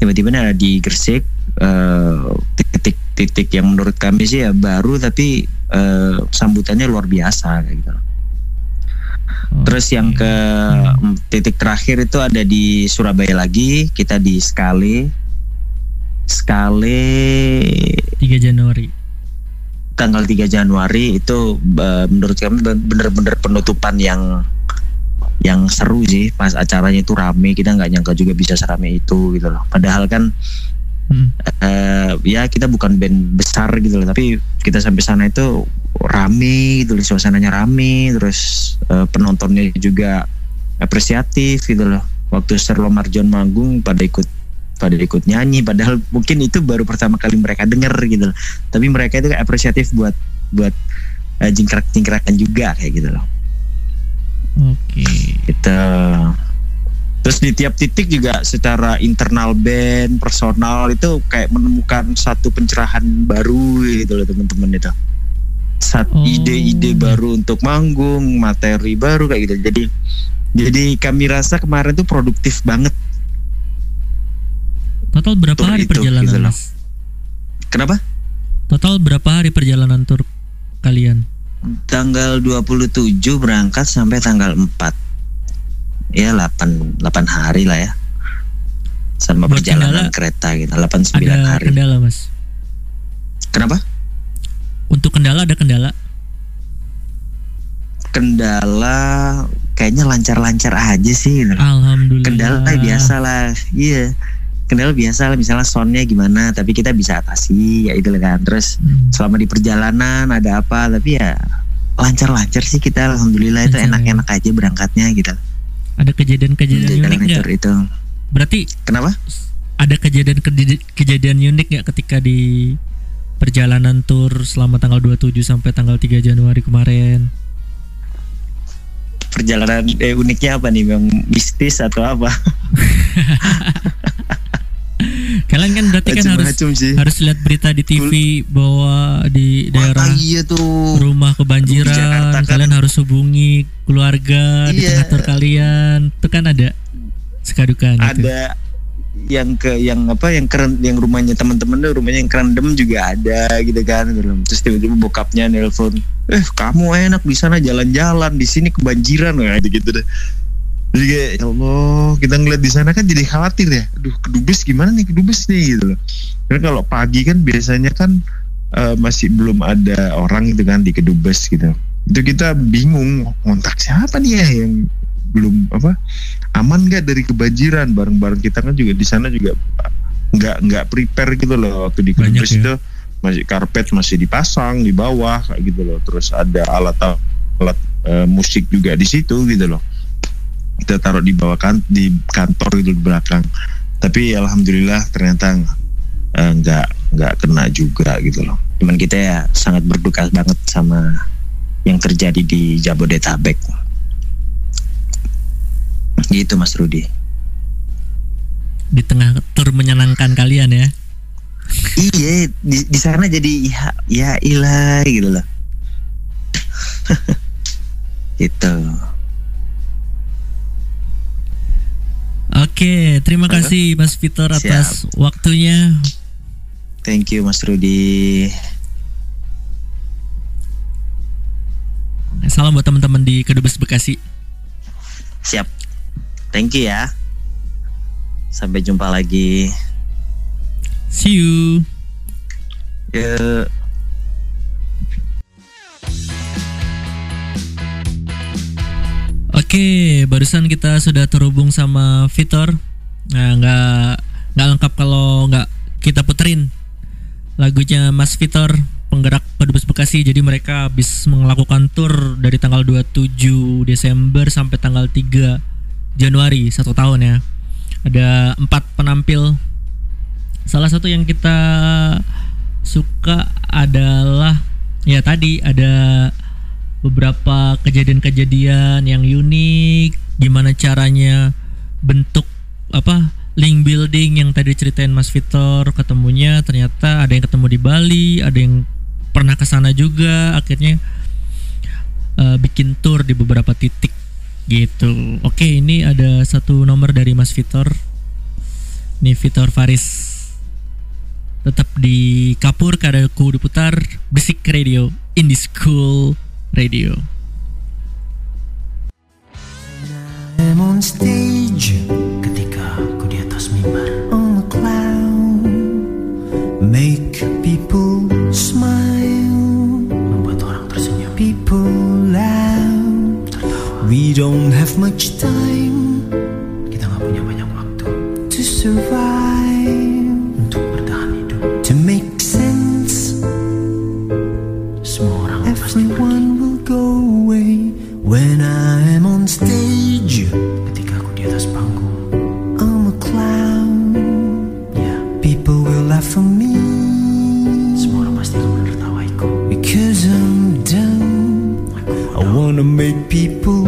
Tiba-tiba ada di Gresik eh, titik-titik yang menurut kami sih ya baru tapi eh, sambutannya luar biasa kayak gitu. Terus yang ke em, titik terakhir itu ada di Surabaya lagi, kita di Skale. Skale 3 Januari tanggal 3 Januari itu menurut kami ben- bener-bener penutupan yang yang seru sih. Pas acaranya itu rame kita nggak nyangka juga bisa serame itu gitu loh. Padahal kan eh, ya kita bukan band besar gitu loh tapi kita sampai sana itu rame gitu loh suasananya rame terus eh, penontonnya juga apresiatif gitu loh. Waktu Serlo Marjon manggung pada ikut pada ikut nyanyi padahal mungkin itu baru pertama kali mereka denger gitu loh. Tapi mereka itu apresiatif buat buat eh, jingkrak-jingkrakan juga kayak gitu loh. Oke. gitu. Terus di tiap titik juga secara internal band personal itu kayak menemukan satu pencerahan baru gitu loh teman-teman itu. Satu ide-ide baru untuk manggung materi baru kayak gitu. Jadi jadi kami rasa kemarin tuh produktif banget Total berapa Tur hari itu, perjalanan gitu mas? kenapa Total berapa hari perjalanan tur kalian? tanggal 27 berangkat sampai tanggal 4 ya 8 8 hari lah ya sama Buat perjalanan kendala, kereta gitu 8 9 Ada hari kendala mas? kenapa Untuk kendala ada kendala? kendala kayaknya lancar-lancar aja sih gitu. Alhamdulillah. kendala biasa lah iya kendala biasa lah misalnya soundnya gimana tapi kita bisa atasi ya itu kan. Terus Hmm. selama di perjalanan ada apa tapi ya lancar-lancar sih kita alhamdulillah itu Lancar, enak-enak aja berangkatnya gitu. Ada kejadian-kejadian unik nggak? itu. Berarti kenapa? ada kejadian kejadian unik nggak ketika di perjalanan tur selama tanggal 27 sampai tanggal 3 Januari kemarin? perjalanan eh, uniknya apa nih? Yang mistis atau apa Kalian kan berarti kan harus sih. harus lihat berita di TV bahwa di daerah iya tuh rumah kebanjiran, Di Jakarta kan. kalian harus hubungi keluarga di Iya. tengah tur kalian. Itu kan ada sekadukan gitu. ada yang ke yang apa yang keren yang rumahnya teman-teman tuh rumahnya yang kerendam juga ada gitu kan terus tiba-tiba bokapnya nelpon eh kamu enak di sana jalan-jalan di sini kebanjiran gitu gitu deh jadi kayak ya Allah kita ngeliat di sana kan jadi khawatir ya. Aduh kedubes gimana nih kedubes nih gitu loh. Karena kalau pagi kan biasanya kan eh, masih belum ada orang gitu kan di kedubes gitu. Itu kita bingung kontak siapa nih ya yang belum apa aman nggak dari kebanjiran? Bareng-bareng kita kan juga di sana juga nggak nggak prepare gitu loh waktu di Banyak kedubes ya. itu. Masih karpet masih dipasang di bawah kayak gitu loh. Terus ada alat alat eh, musik juga di situ gitu loh kita taruh di bawah kan di kantor itu di belakang. Tapi alhamdulillah ternyata eh, nggak nggak kena juga gitu loh. Cuman kita ya sangat berduka banget sama yang terjadi di Jabodetabek. Gitu Mas Rudi. Di tengah tur menyenangkan kalian ya. iya di, di sana jadi ya ya ilah gitu loh. Gitu Oke, terima Halo? kasih Mas Victor atas waktunya. thank you Mas Rudi Salam buat teman-teman di Kedubes Bekasi. siap thank you ya sampai jumpa lagi See you. Yuk. Oke, barusan kita sudah terhubung sama Vitor. Nah, nggak nggak lengkap kalau nggak kita puterin lagunya Mas Vitor penggerak Kedubes Bekasi. Jadi mereka habis melakukan tour dari tanggal 27 Desember sampai tanggal 3 Januari satu tahun ya. Ada empat penampil. Salah satu yang kita suka adalah ya tadi ada beberapa kejadian-kejadian yang unik gimana caranya bentuk apa link building yang tadi ceritain Mas Vitor ketemunya ternyata ada yang ketemu di Bali ada yang pernah ke sana juga akhirnya eh, bikin tour di beberapa titik gitu. Oke ini ada satu nomor dari Mas Vitor nih Vitor Faris. Tetap di Kapur Kadaku diputar Basic Radio Indie School Radio. I'm on stage. Ketika aku di atas mimbar. On a cloud. Make people smile. Membuat orang tersenyum. People loud we don't have much time kita nggak punya banyak waktu. to survive stage. Ketika aku di atas panggung. I'm a clown. Yeah. people will laugh for me. Semua orang pasti akan menertawaiku. Because I'm dumb. I wanna make people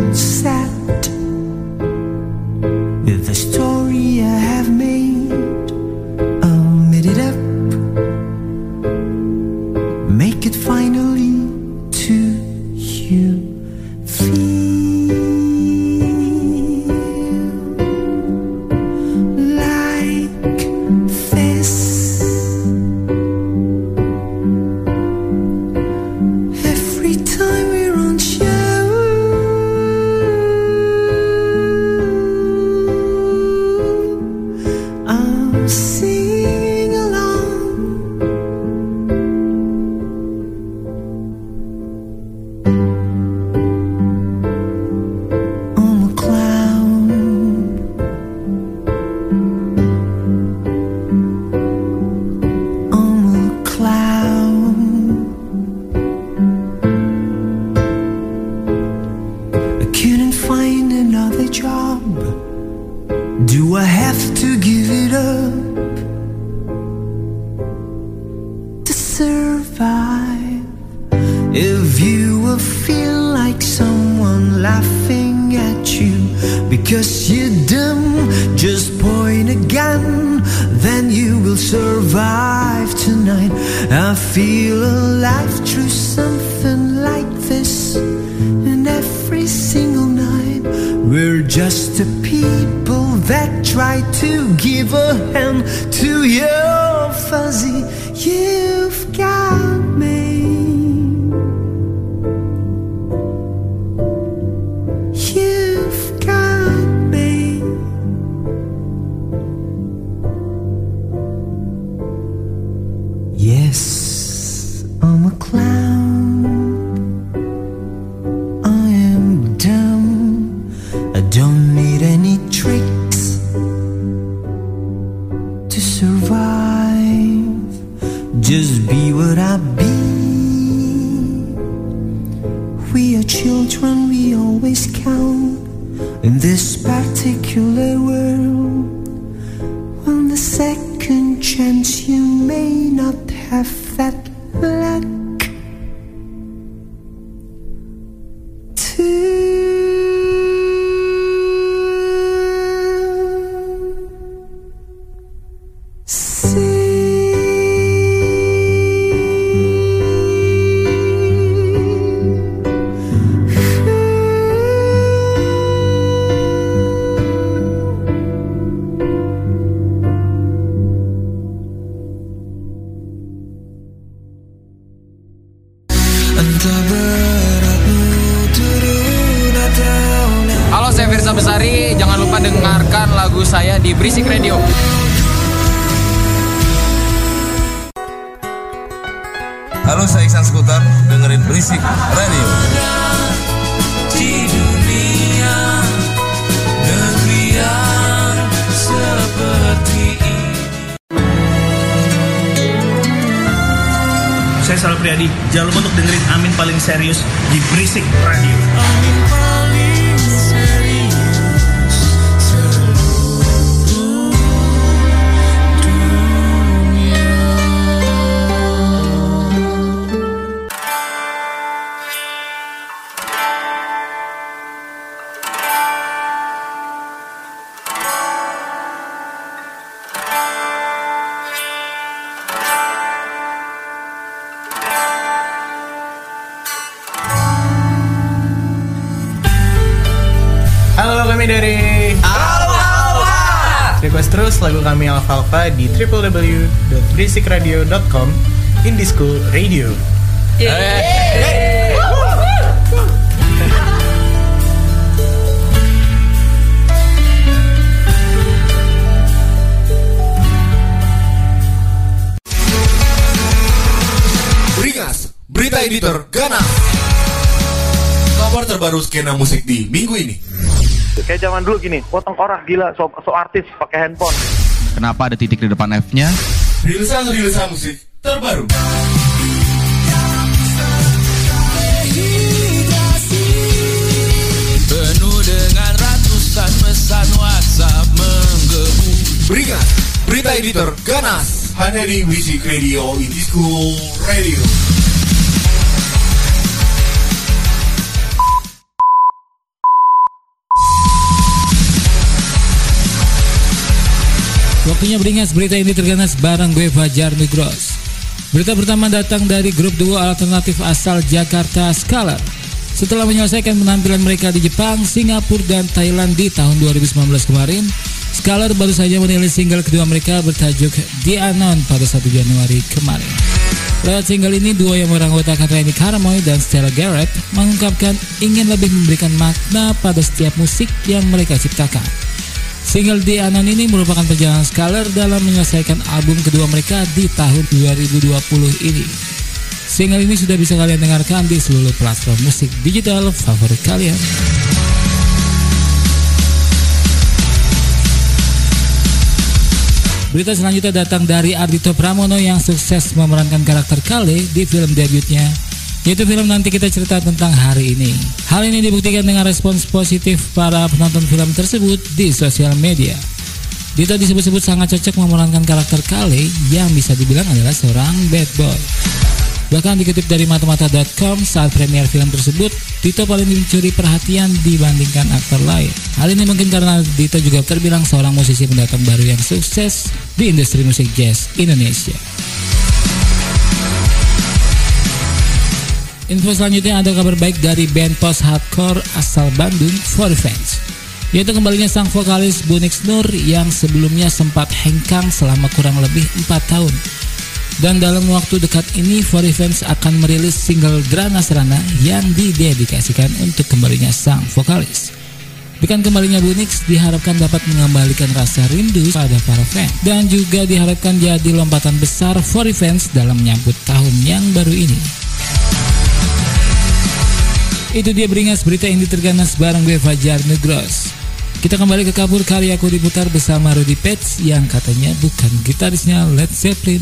www.basikradio.com Indie School Radio. Beringas, berita editor Ganas. Kabar terbaru skena musik di minggu ini. Kayak zaman dulu gini, potong korak gila, so, so artis pakai handphone. Kenapa ada titik di depan F-nya? Rilisan-rilisan musik terbaru. Penuh dengan ratusan pesan WhatsApp menggebu Beringas, berita editor Ganas. Hanya di Music Radio Indie School Radio. Waktunya beringas berita ini terganas bareng gue Fajar Nugros. Berita pertama datang dari grup duo alternatif asal Jakarta Scholar. Setelah menyelesaikan penampilan mereka di Jepang, Singapura, dan Thailand di tahun 2019 kemarin, Scholar baru saja merilis single kedua mereka bertajuk The Unknown pada 1 Januari kemarin. Lewat single ini, duo yang beranggotakan Randy Karamoy dan Stella Garrett mengungkapkan ingin lebih memberikan makna pada setiap musik yang mereka ciptakan. Single The Unknown ini merupakan perjalanan Scholar dalam menyelesaikan album kedua mereka di tahun 2020 ini. Single ini sudah bisa kalian dengarkan di seluruh platform musik digital favorit kalian. Berita selanjutnya datang dari Ardito Pramono yang sukses memerankan karakter Kale di film debutnya yaitu film nanti kita cerita tentang hari ini. Hal ini dibuktikan dengan respons positif para penonton film tersebut di sosial media. Dito disebut-sebut sangat cocok memerankan karakter Kale yang bisa dibilang adalah seorang bad boy. Bahkan dikutip dari matamata.com saat premier film tersebut, Dito paling mencuri perhatian dibandingkan aktor lain. Hal ini mungkin karena Dito juga terbilang seorang musisi pendatang baru yang sukses di industri musik jazz Indonesia. Info selanjutnya ada kabar baik dari band post hardcore asal Bandung, For Fans. Yaitu kembalinya sang vokalis Bunix Nur yang sebelumnya sempat hengkang selama kurang lebih 4 tahun. Dan dalam waktu dekat ini, For Fans akan merilis single Drana Serana yang didedikasikan untuk kembalinya sang vokalis. Bukan kembalinya Bunix diharapkan dapat mengembalikan rasa rindu pada para fans dan juga diharapkan jadi lompatan besar For Fans dalam menyambut tahun yang baru ini. Itu dia beringas berita yang diterganas bareng gue Fajar Nugros. Kita kembali ke kabur karyaku diputar bersama Rudy Pets yang katanya bukan gitarisnya Led Zeppelin.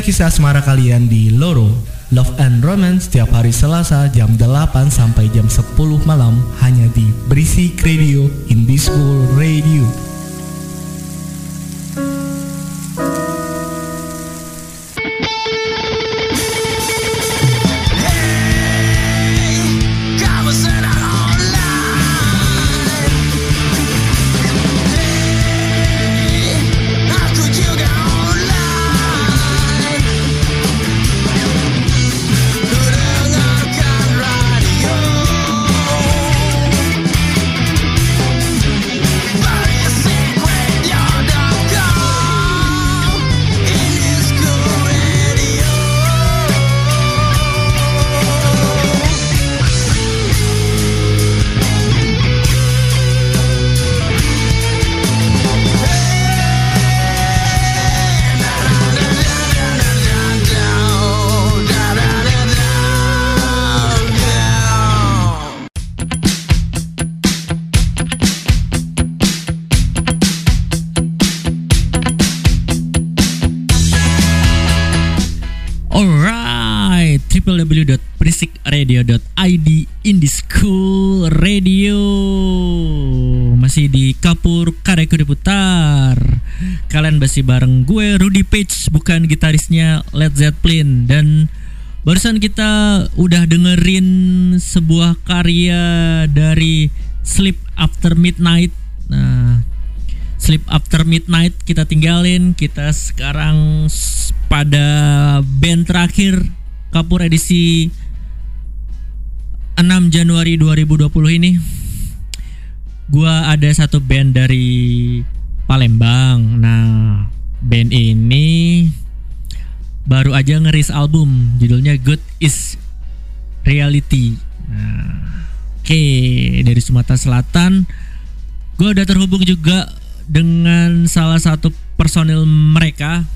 Kisah asmara kalian di Loro Love and Romance setiap hari Selasa jam 8 sampai jam 10 malam hanya di Berisik Radio in this School Radio. Kareko Diputar Kalian masih bareng gue Rudy Page Bukan gitarisnya Led Zeppelin. Dan barusan kita udah dengerin sebuah karya dari Sleep After Midnight. Nah Sleep After Midnight kita tinggalin. Kita sekarang pada band terakhir Kapur edisi 6 Januari 2020 ini gua ada satu band dari Palembang nah band ini baru aja ngeris album judulnya Good is Reality nah oke dari Sumatera Selatan gue udah terhubung juga dengan salah satu personil mereka.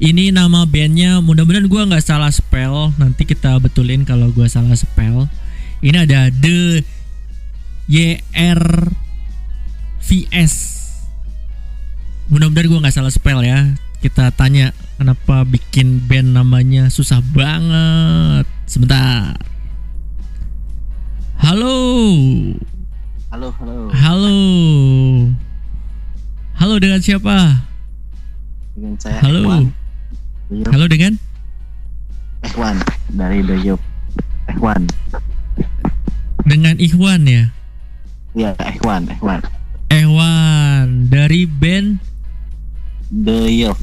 Ini nama bandnya, mudah-mudahan gue nggak salah spell. Nanti kita betulin kalau gue salah spell. Ini ada The YR VS. Mudah-mudahan gue nggak salah spell ya. Kita tanya kenapa bikin band namanya susah banget. Sebentar. Halo. Halo, halo. Halo. Halo dengan siapa? Dengan saya Halo. Dayup. Halo dengan Ikhwan dari Dayup. Ikhwan. dengan Ikhwan ya. Iya, Ikhwan, Ikhwan. Ewan dari band Dayup.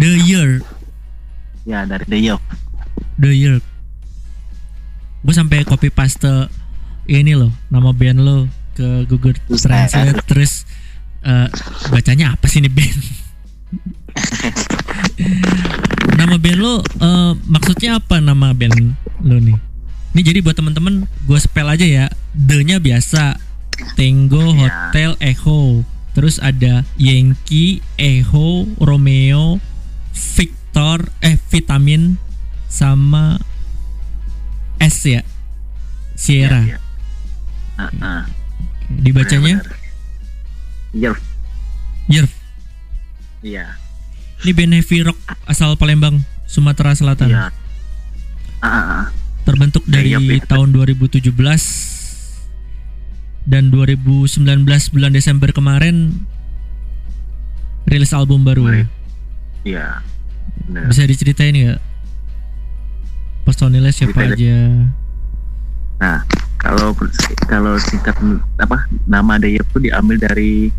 The Year. Ya, dari Dayup. The Year. Gue sampai copy paste ini loh nama band lo ke Google. Translate terus eh, bacanya apa sih ini band? nama band lo eh, maksudnya apa nama band lo nih? Ini jadi buat temen-temen gue spell aja ya. The-nya biasa Tango Hotel Echo. Terus ada Yankee Echo Romeo Victor eh Vitamin sama S ya. Sierra. Heeh. Dibacanya Yerf. Yerf. Iya. Ini band heavy rock asal Palembang, Sumatera Selatan. Iya. Ah. Terbentuk dari tahun 2017 dan 2019 bulan Desember kemarin rilis album baru. ya. Iya. Benar. Bisa diceritain nggak? Personilnya siapa Ceritain. aja? Nah, kalau kalau singkat apa nama Dayup itu diambil dari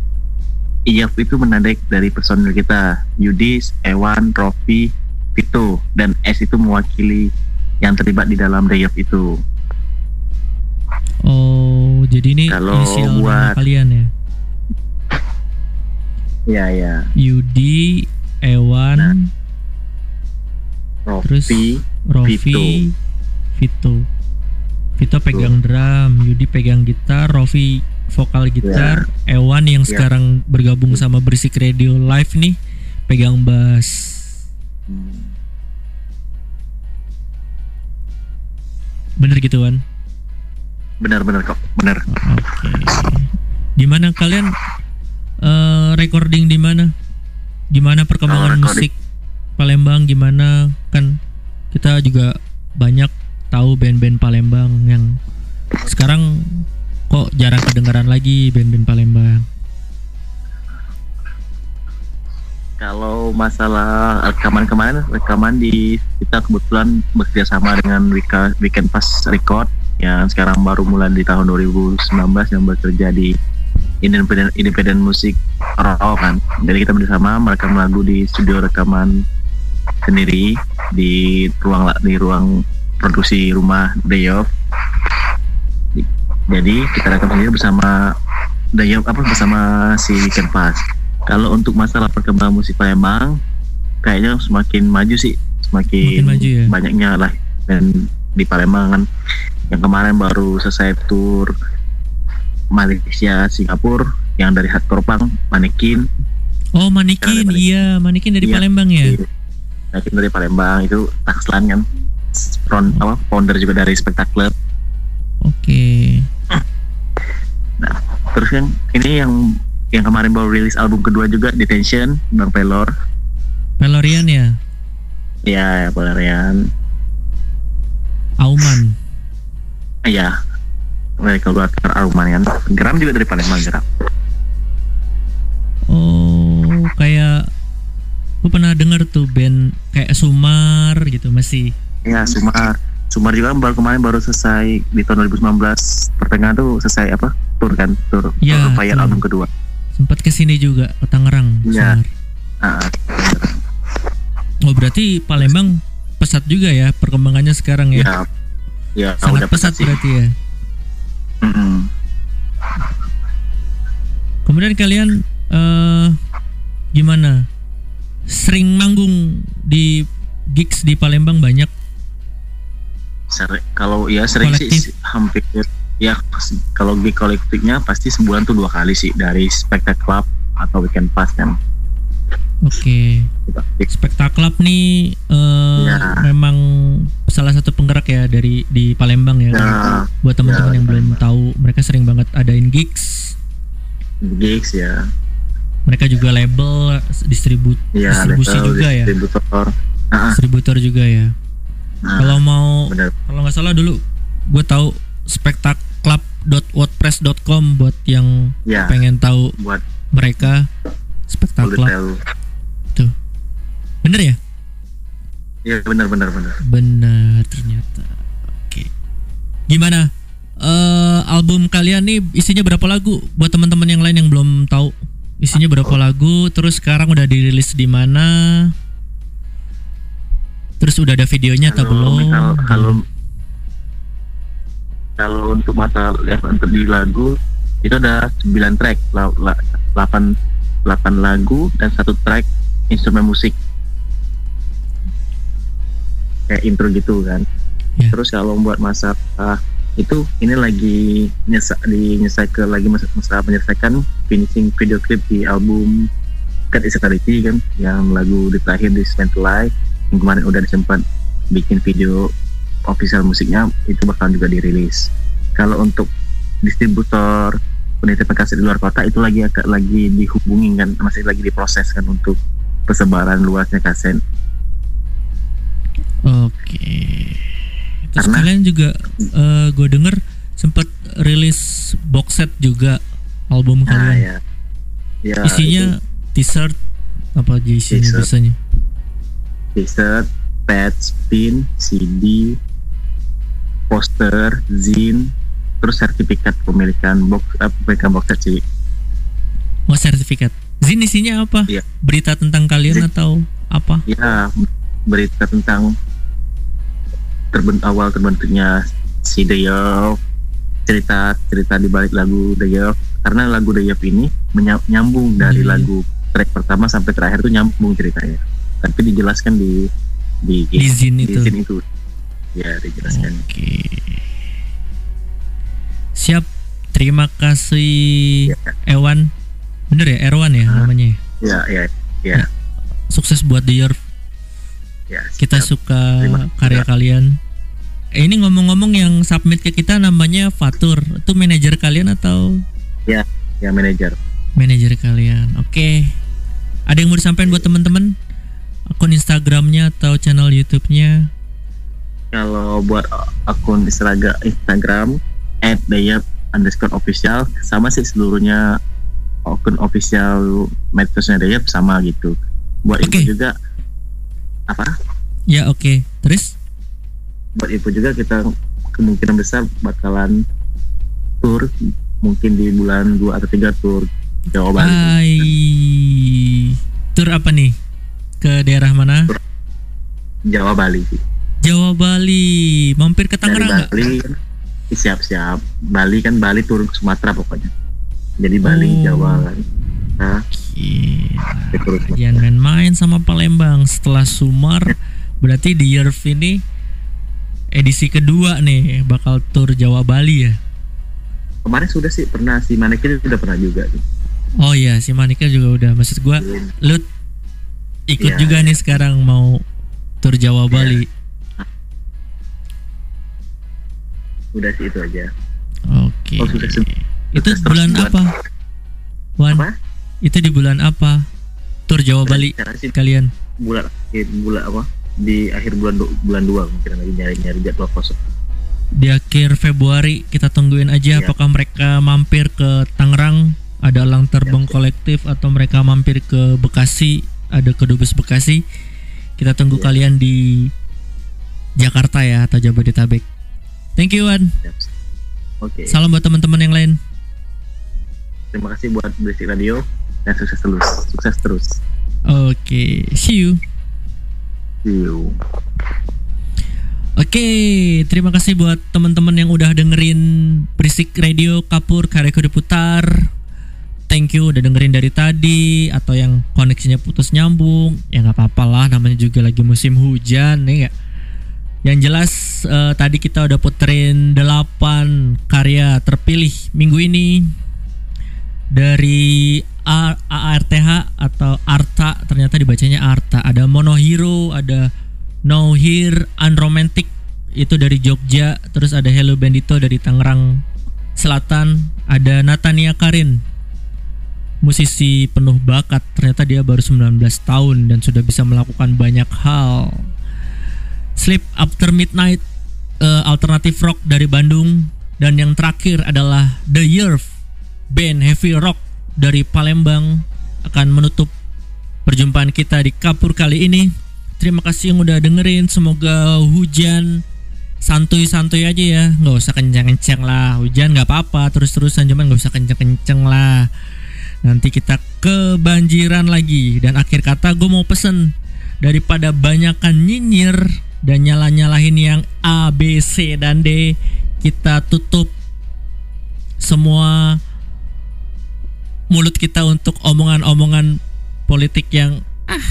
IAF itu menandai dari personil kita Yudis, Ewan, Rofi, Vito dan S itu mewakili yang terlibat di dalam Dayup itu. Oh, jadi ini Kalau inisial nama buat- kalian ya? Iya ya. Yudi, Ewan, terus Rofi, Rofi, Vito. Vito pegang drum, Yudi pegang gitar, Rofi vokal gitar, Ewan yang Ya. sekarang bergabung sama Berisik Radio Live nih pegang bass. Bener gitu kan? Benar-benar kok benar Oke. Gimana kalian eh, recording di mana? Gimana perkembangan recording- musik Palembang gimana? Kan kita juga banyak tahu band-band Palembang yang sekarang kok jarang kedengaran lagi band-band Palembang. Kalau masalah rekaman kemarin, rekaman di kita kebetulan bekerja sama dengan Wika, Weekend Pass Record yang sekarang baru mulai di tahun 2019 yang bekerja di independent independent musik rock kan. Jadi kita bersama merekam lagu di studio rekaman sendiri di ruang di ruang produksi rumah Dayov. Jadi kita rekam sendiri bersama Dayov apa bersama si Pass. Kalau untuk masalah perkembangan musik Palembang, kayaknya semakin maju sih, semakin, Semakin maju ya? banyaknya lah dan di Palembang kan. Yang kemarin baru selesai tour Malaysia, Singapura, yang dari hardcore punk, Manekin, Oh Manikin, iya Manikin dari Iya. Palembang ya. Manekin dari Palembang itu Takslan kan, front apa founder juga dari Spektakuler. Oke. Nah, terus yang ini yang yang kemarin baru rilis album kedua juga Detention, Bang Pelor. Pelorian ya, Ya, Pelorian. Auman. Iya. Mereka keluar Aruman kan. Geram juga dari Palembang Geram. Oh, kayak gue pernah dengar tuh band kayak Sumar gitu masih. Iya, Sumar. Sumar juga kan baru kemarin baru selesai di tahun 2019 pertengahan tuh selesai apa? Tur kan, tur. Iya, tur album kedua. Sempat ke sini juga ke Tangerang. Iya. Sumar. Ah, Oh berarti Palembang pesat juga ya perkembangannya sekarang ya. ya. Ya, Sangat udah pesat sih. berarti ya. Mm-mm. Kemudian kalian eh gimana? Sering manggung di gigs di Palembang banyak. Seri- kalau ya sering sih Kolektif. hampir ya kalau gig kolektifnya pasti sebulan tuh dua kali sih dari Spectacle Club atau Weekend Pass kan. Oke. Spektaklap nih eh, Ya. memang salah satu penggerak ya dari di Palembang ya. Ya. Buat teman-teman Ya, yang belum tahu, mereka sering banget adain gigs. Gigs ya. Mereka juga label, distribu Ya, distribusi label, juga ya. distributor. Ah, ah. Distributor juga ya. Nah, Kalau mau kalau nggak salah dulu gue tahu spektaklub.wordpress.com buat yang Ya. pengen tahu buat mereka spektaklub. Bener ya? Iya benar benar benar. Benar ternyata. Oke. Gimana? Eh album kalian nih isinya berapa lagu? Buat teman-teman yang lain yang belum tahu, isinya berapa lagu? Terus sekarang udah dirilis di mana? Terus udah ada videonya atau belum? misal kalau kalau untuk mata ya, untuk di lagu itu ada 9 track, la, la, 8 8 lagu dan satu track instrumen musik. Kayak intro gitu kan. Ya. Terus kalau buat masalah itu ini lagi nyesa, di ke lagi masa, masa menyelesaikan finishing video clip di album Cut Is Eternity kan yang lagu di terakhir di Spent Life yang kemarin udah disempat bikin video official musiknya itu bakal juga dirilis. Kalau untuk distributor penitipan kaset di luar kota itu lagi agak lagi dihubungin kan masih lagi diproses kan untuk persebaran luasnya kaset. Oke. Terus Karena- kalian juga gue denger sempat rilis box set juga album Nah, kalian. ya. Ya, isinya t-shirt apa aja isinya T-shirt. biasanya? t-shirt, patch, pin, CD, poster, zin, terus sertifikat pemilikan box eh, pemilikan box set sih. Oh sertifikat. Zin isinya apa? Iya. Berita tentang kalian atau apa? Ya, berita tentang terbent awal terbentuknya si Deyov, cerita cerita di balik lagu Deyov karena lagu Deyov ini menya- nyambung dari Iya. lagu track pertama sampai terakhir tuh nyambung ceritanya. Tapi dijelaskan di di Di Zin itu. Zin itu. Ya dijelaskan. Oke. Siap. Terima kasih Ewan. Bener ya Erwan ya namanya. Ya ya ya. Sukses buat The Year. Ya, Kita suka karya kalian. Ini ngomong-ngomong yang submit ke kita namanya Fatur. Itu manajer kalian atau Ya, ya manajer. manajer kalian? Oke. Ada yang mau disampaikan buat teman-teman? Akun Instagramnya atau channel YouTube-nya? Kalau buat akun Instagram Instagram @dayap underscore official sama sih seluruhnya akun official medsosnya Dayap sama gitu. Buat info juga apa? Ya oke. Terus? Buat info juga kita kemungkinan besar bakalan tour mungkin di bulan 2 atau 3 tour Jawa Bali. Hai. Tur apa nih? Ke daerah mana? Jawa Bali. Jawa Bali. Mampir ke Tangerang? Bali siap-siap. Bali kan Bali turun ke Sumatera pokoknya. Jadi Bali Oh. Jawa kan. Nah, Jangan main-main sama Palembang setelah Sumar. Berarti di Yerf ini edisi kedua nih bakal tur Jawa Bali ya. kemarin sudah sih pernah si Manekin udah pernah juga tuh. Oh iya, si Manika juga udah. Maksud gua lu ikut Iya, juga nih sekarang mau tur Jawa Bali. Udah sih itu aja. Oke. Oh, sudah se- Itu sukses bulan apa? Wan. Itu di bulan apa? Tur Jawa Bali sih kalian. bulan bulan apa? Di akhir bulan du- bulan dua mungkin lagi nyari-nyari jadwal kosong. Di akhir Februari kita tungguin aja Iya. apakah mereka mampir ke Tangerang ada elang terbang kolektif atau mereka mampir ke Bekasi ada kedubes Bekasi. Kita tunggu kalian di Jakarta ya atau Jabodetabek. Thank you Wan. Oke. Salam buat teman-teman yang lain. Terima kasih buat Berisik Radio dan sukses terus. Sukses terus. Oke, see you. You. Oke, terima kasih buat teman-teman yang udah dengerin Berisik Radio Kapur Kareko diputar. Thank you udah dengerin dari tadi atau yang koneksinya putus nyambung. Ya nggak apa-apa lah, namanya juga lagi musim hujan nih ya. Yang jelas eh, tadi kita udah puterin 8 karya terpilih minggu ini dari ARTH atau Arta ternyata dibacanya Arta. Ada Monohero, ada No Here, Unromantic itu dari Jogja, terus ada Hello Bandito dari Tangerang Selatan, ada Natania Karin musisi penuh bakat. Ternyata dia baru 19 tahun dan sudah bisa melakukan banyak hal. Sleep After Midnight eh, alternatif rock dari Bandung. Dan yang terakhir adalah The Yerf band heavy rock dari Palembang akan menutup perjumpaan kita di Kapur kali ini. Terima kasih yang udah dengerin. Semoga hujan santuy-santuy aja ya. Nggak usah kencang-kencang lah. Hujan nggak apa-apa terus-terusan. Cuman nggak usah kencang-kencang lah. Nanti kita kebanjiran lagi. Dan akhir kata gue mau pesen daripada banyakan nyinyir dan nyala-nyalahin yang A, B, C dan D kita tutup semua mulut kita untuk omongan-omongan politik yang ah.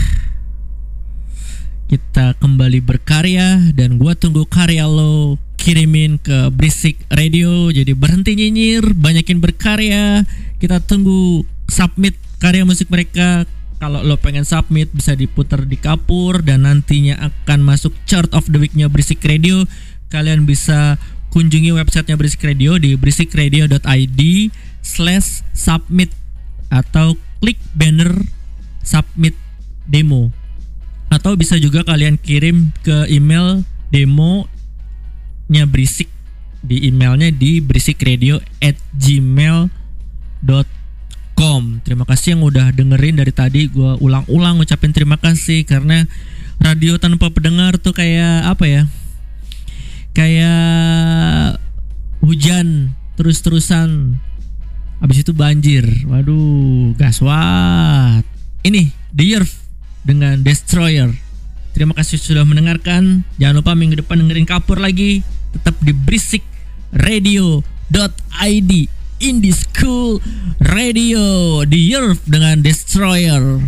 kita kembali berkarya dan gua tunggu karya lo kirimin ke Berisik Radio. Jadi berhenti nyinyir banyakin berkarya. Kita tunggu submit karya musik mereka. Kalau lo pengen submit bisa diputar di kapur dan nantinya akan masuk chart of the weeknya Berisik Radio. Kalian bisa kunjungi websitenya Berisik Radio di berisikradio.id slash submit atau klik banner submit demo. Atau bisa juga kalian kirim ke email demo nya berisik. Di emailnya di berisikradio at gmail.com terima kasih yang udah dengerin dari tadi. Gue ulang-ulang ngucapin terima kasih karena radio tanpa pendengar tuh kayak apa ya? Kayak hujan terus-terusan habis itu banjir. Waduh gaswat ini The Yerf dengan Destroyer. Terima kasih sudah mendengarkan. Jangan lupa minggu depan dengerin kapur lagi. Tetap di berisik radio.id Indie School Radio The Yerf dengan Destroyer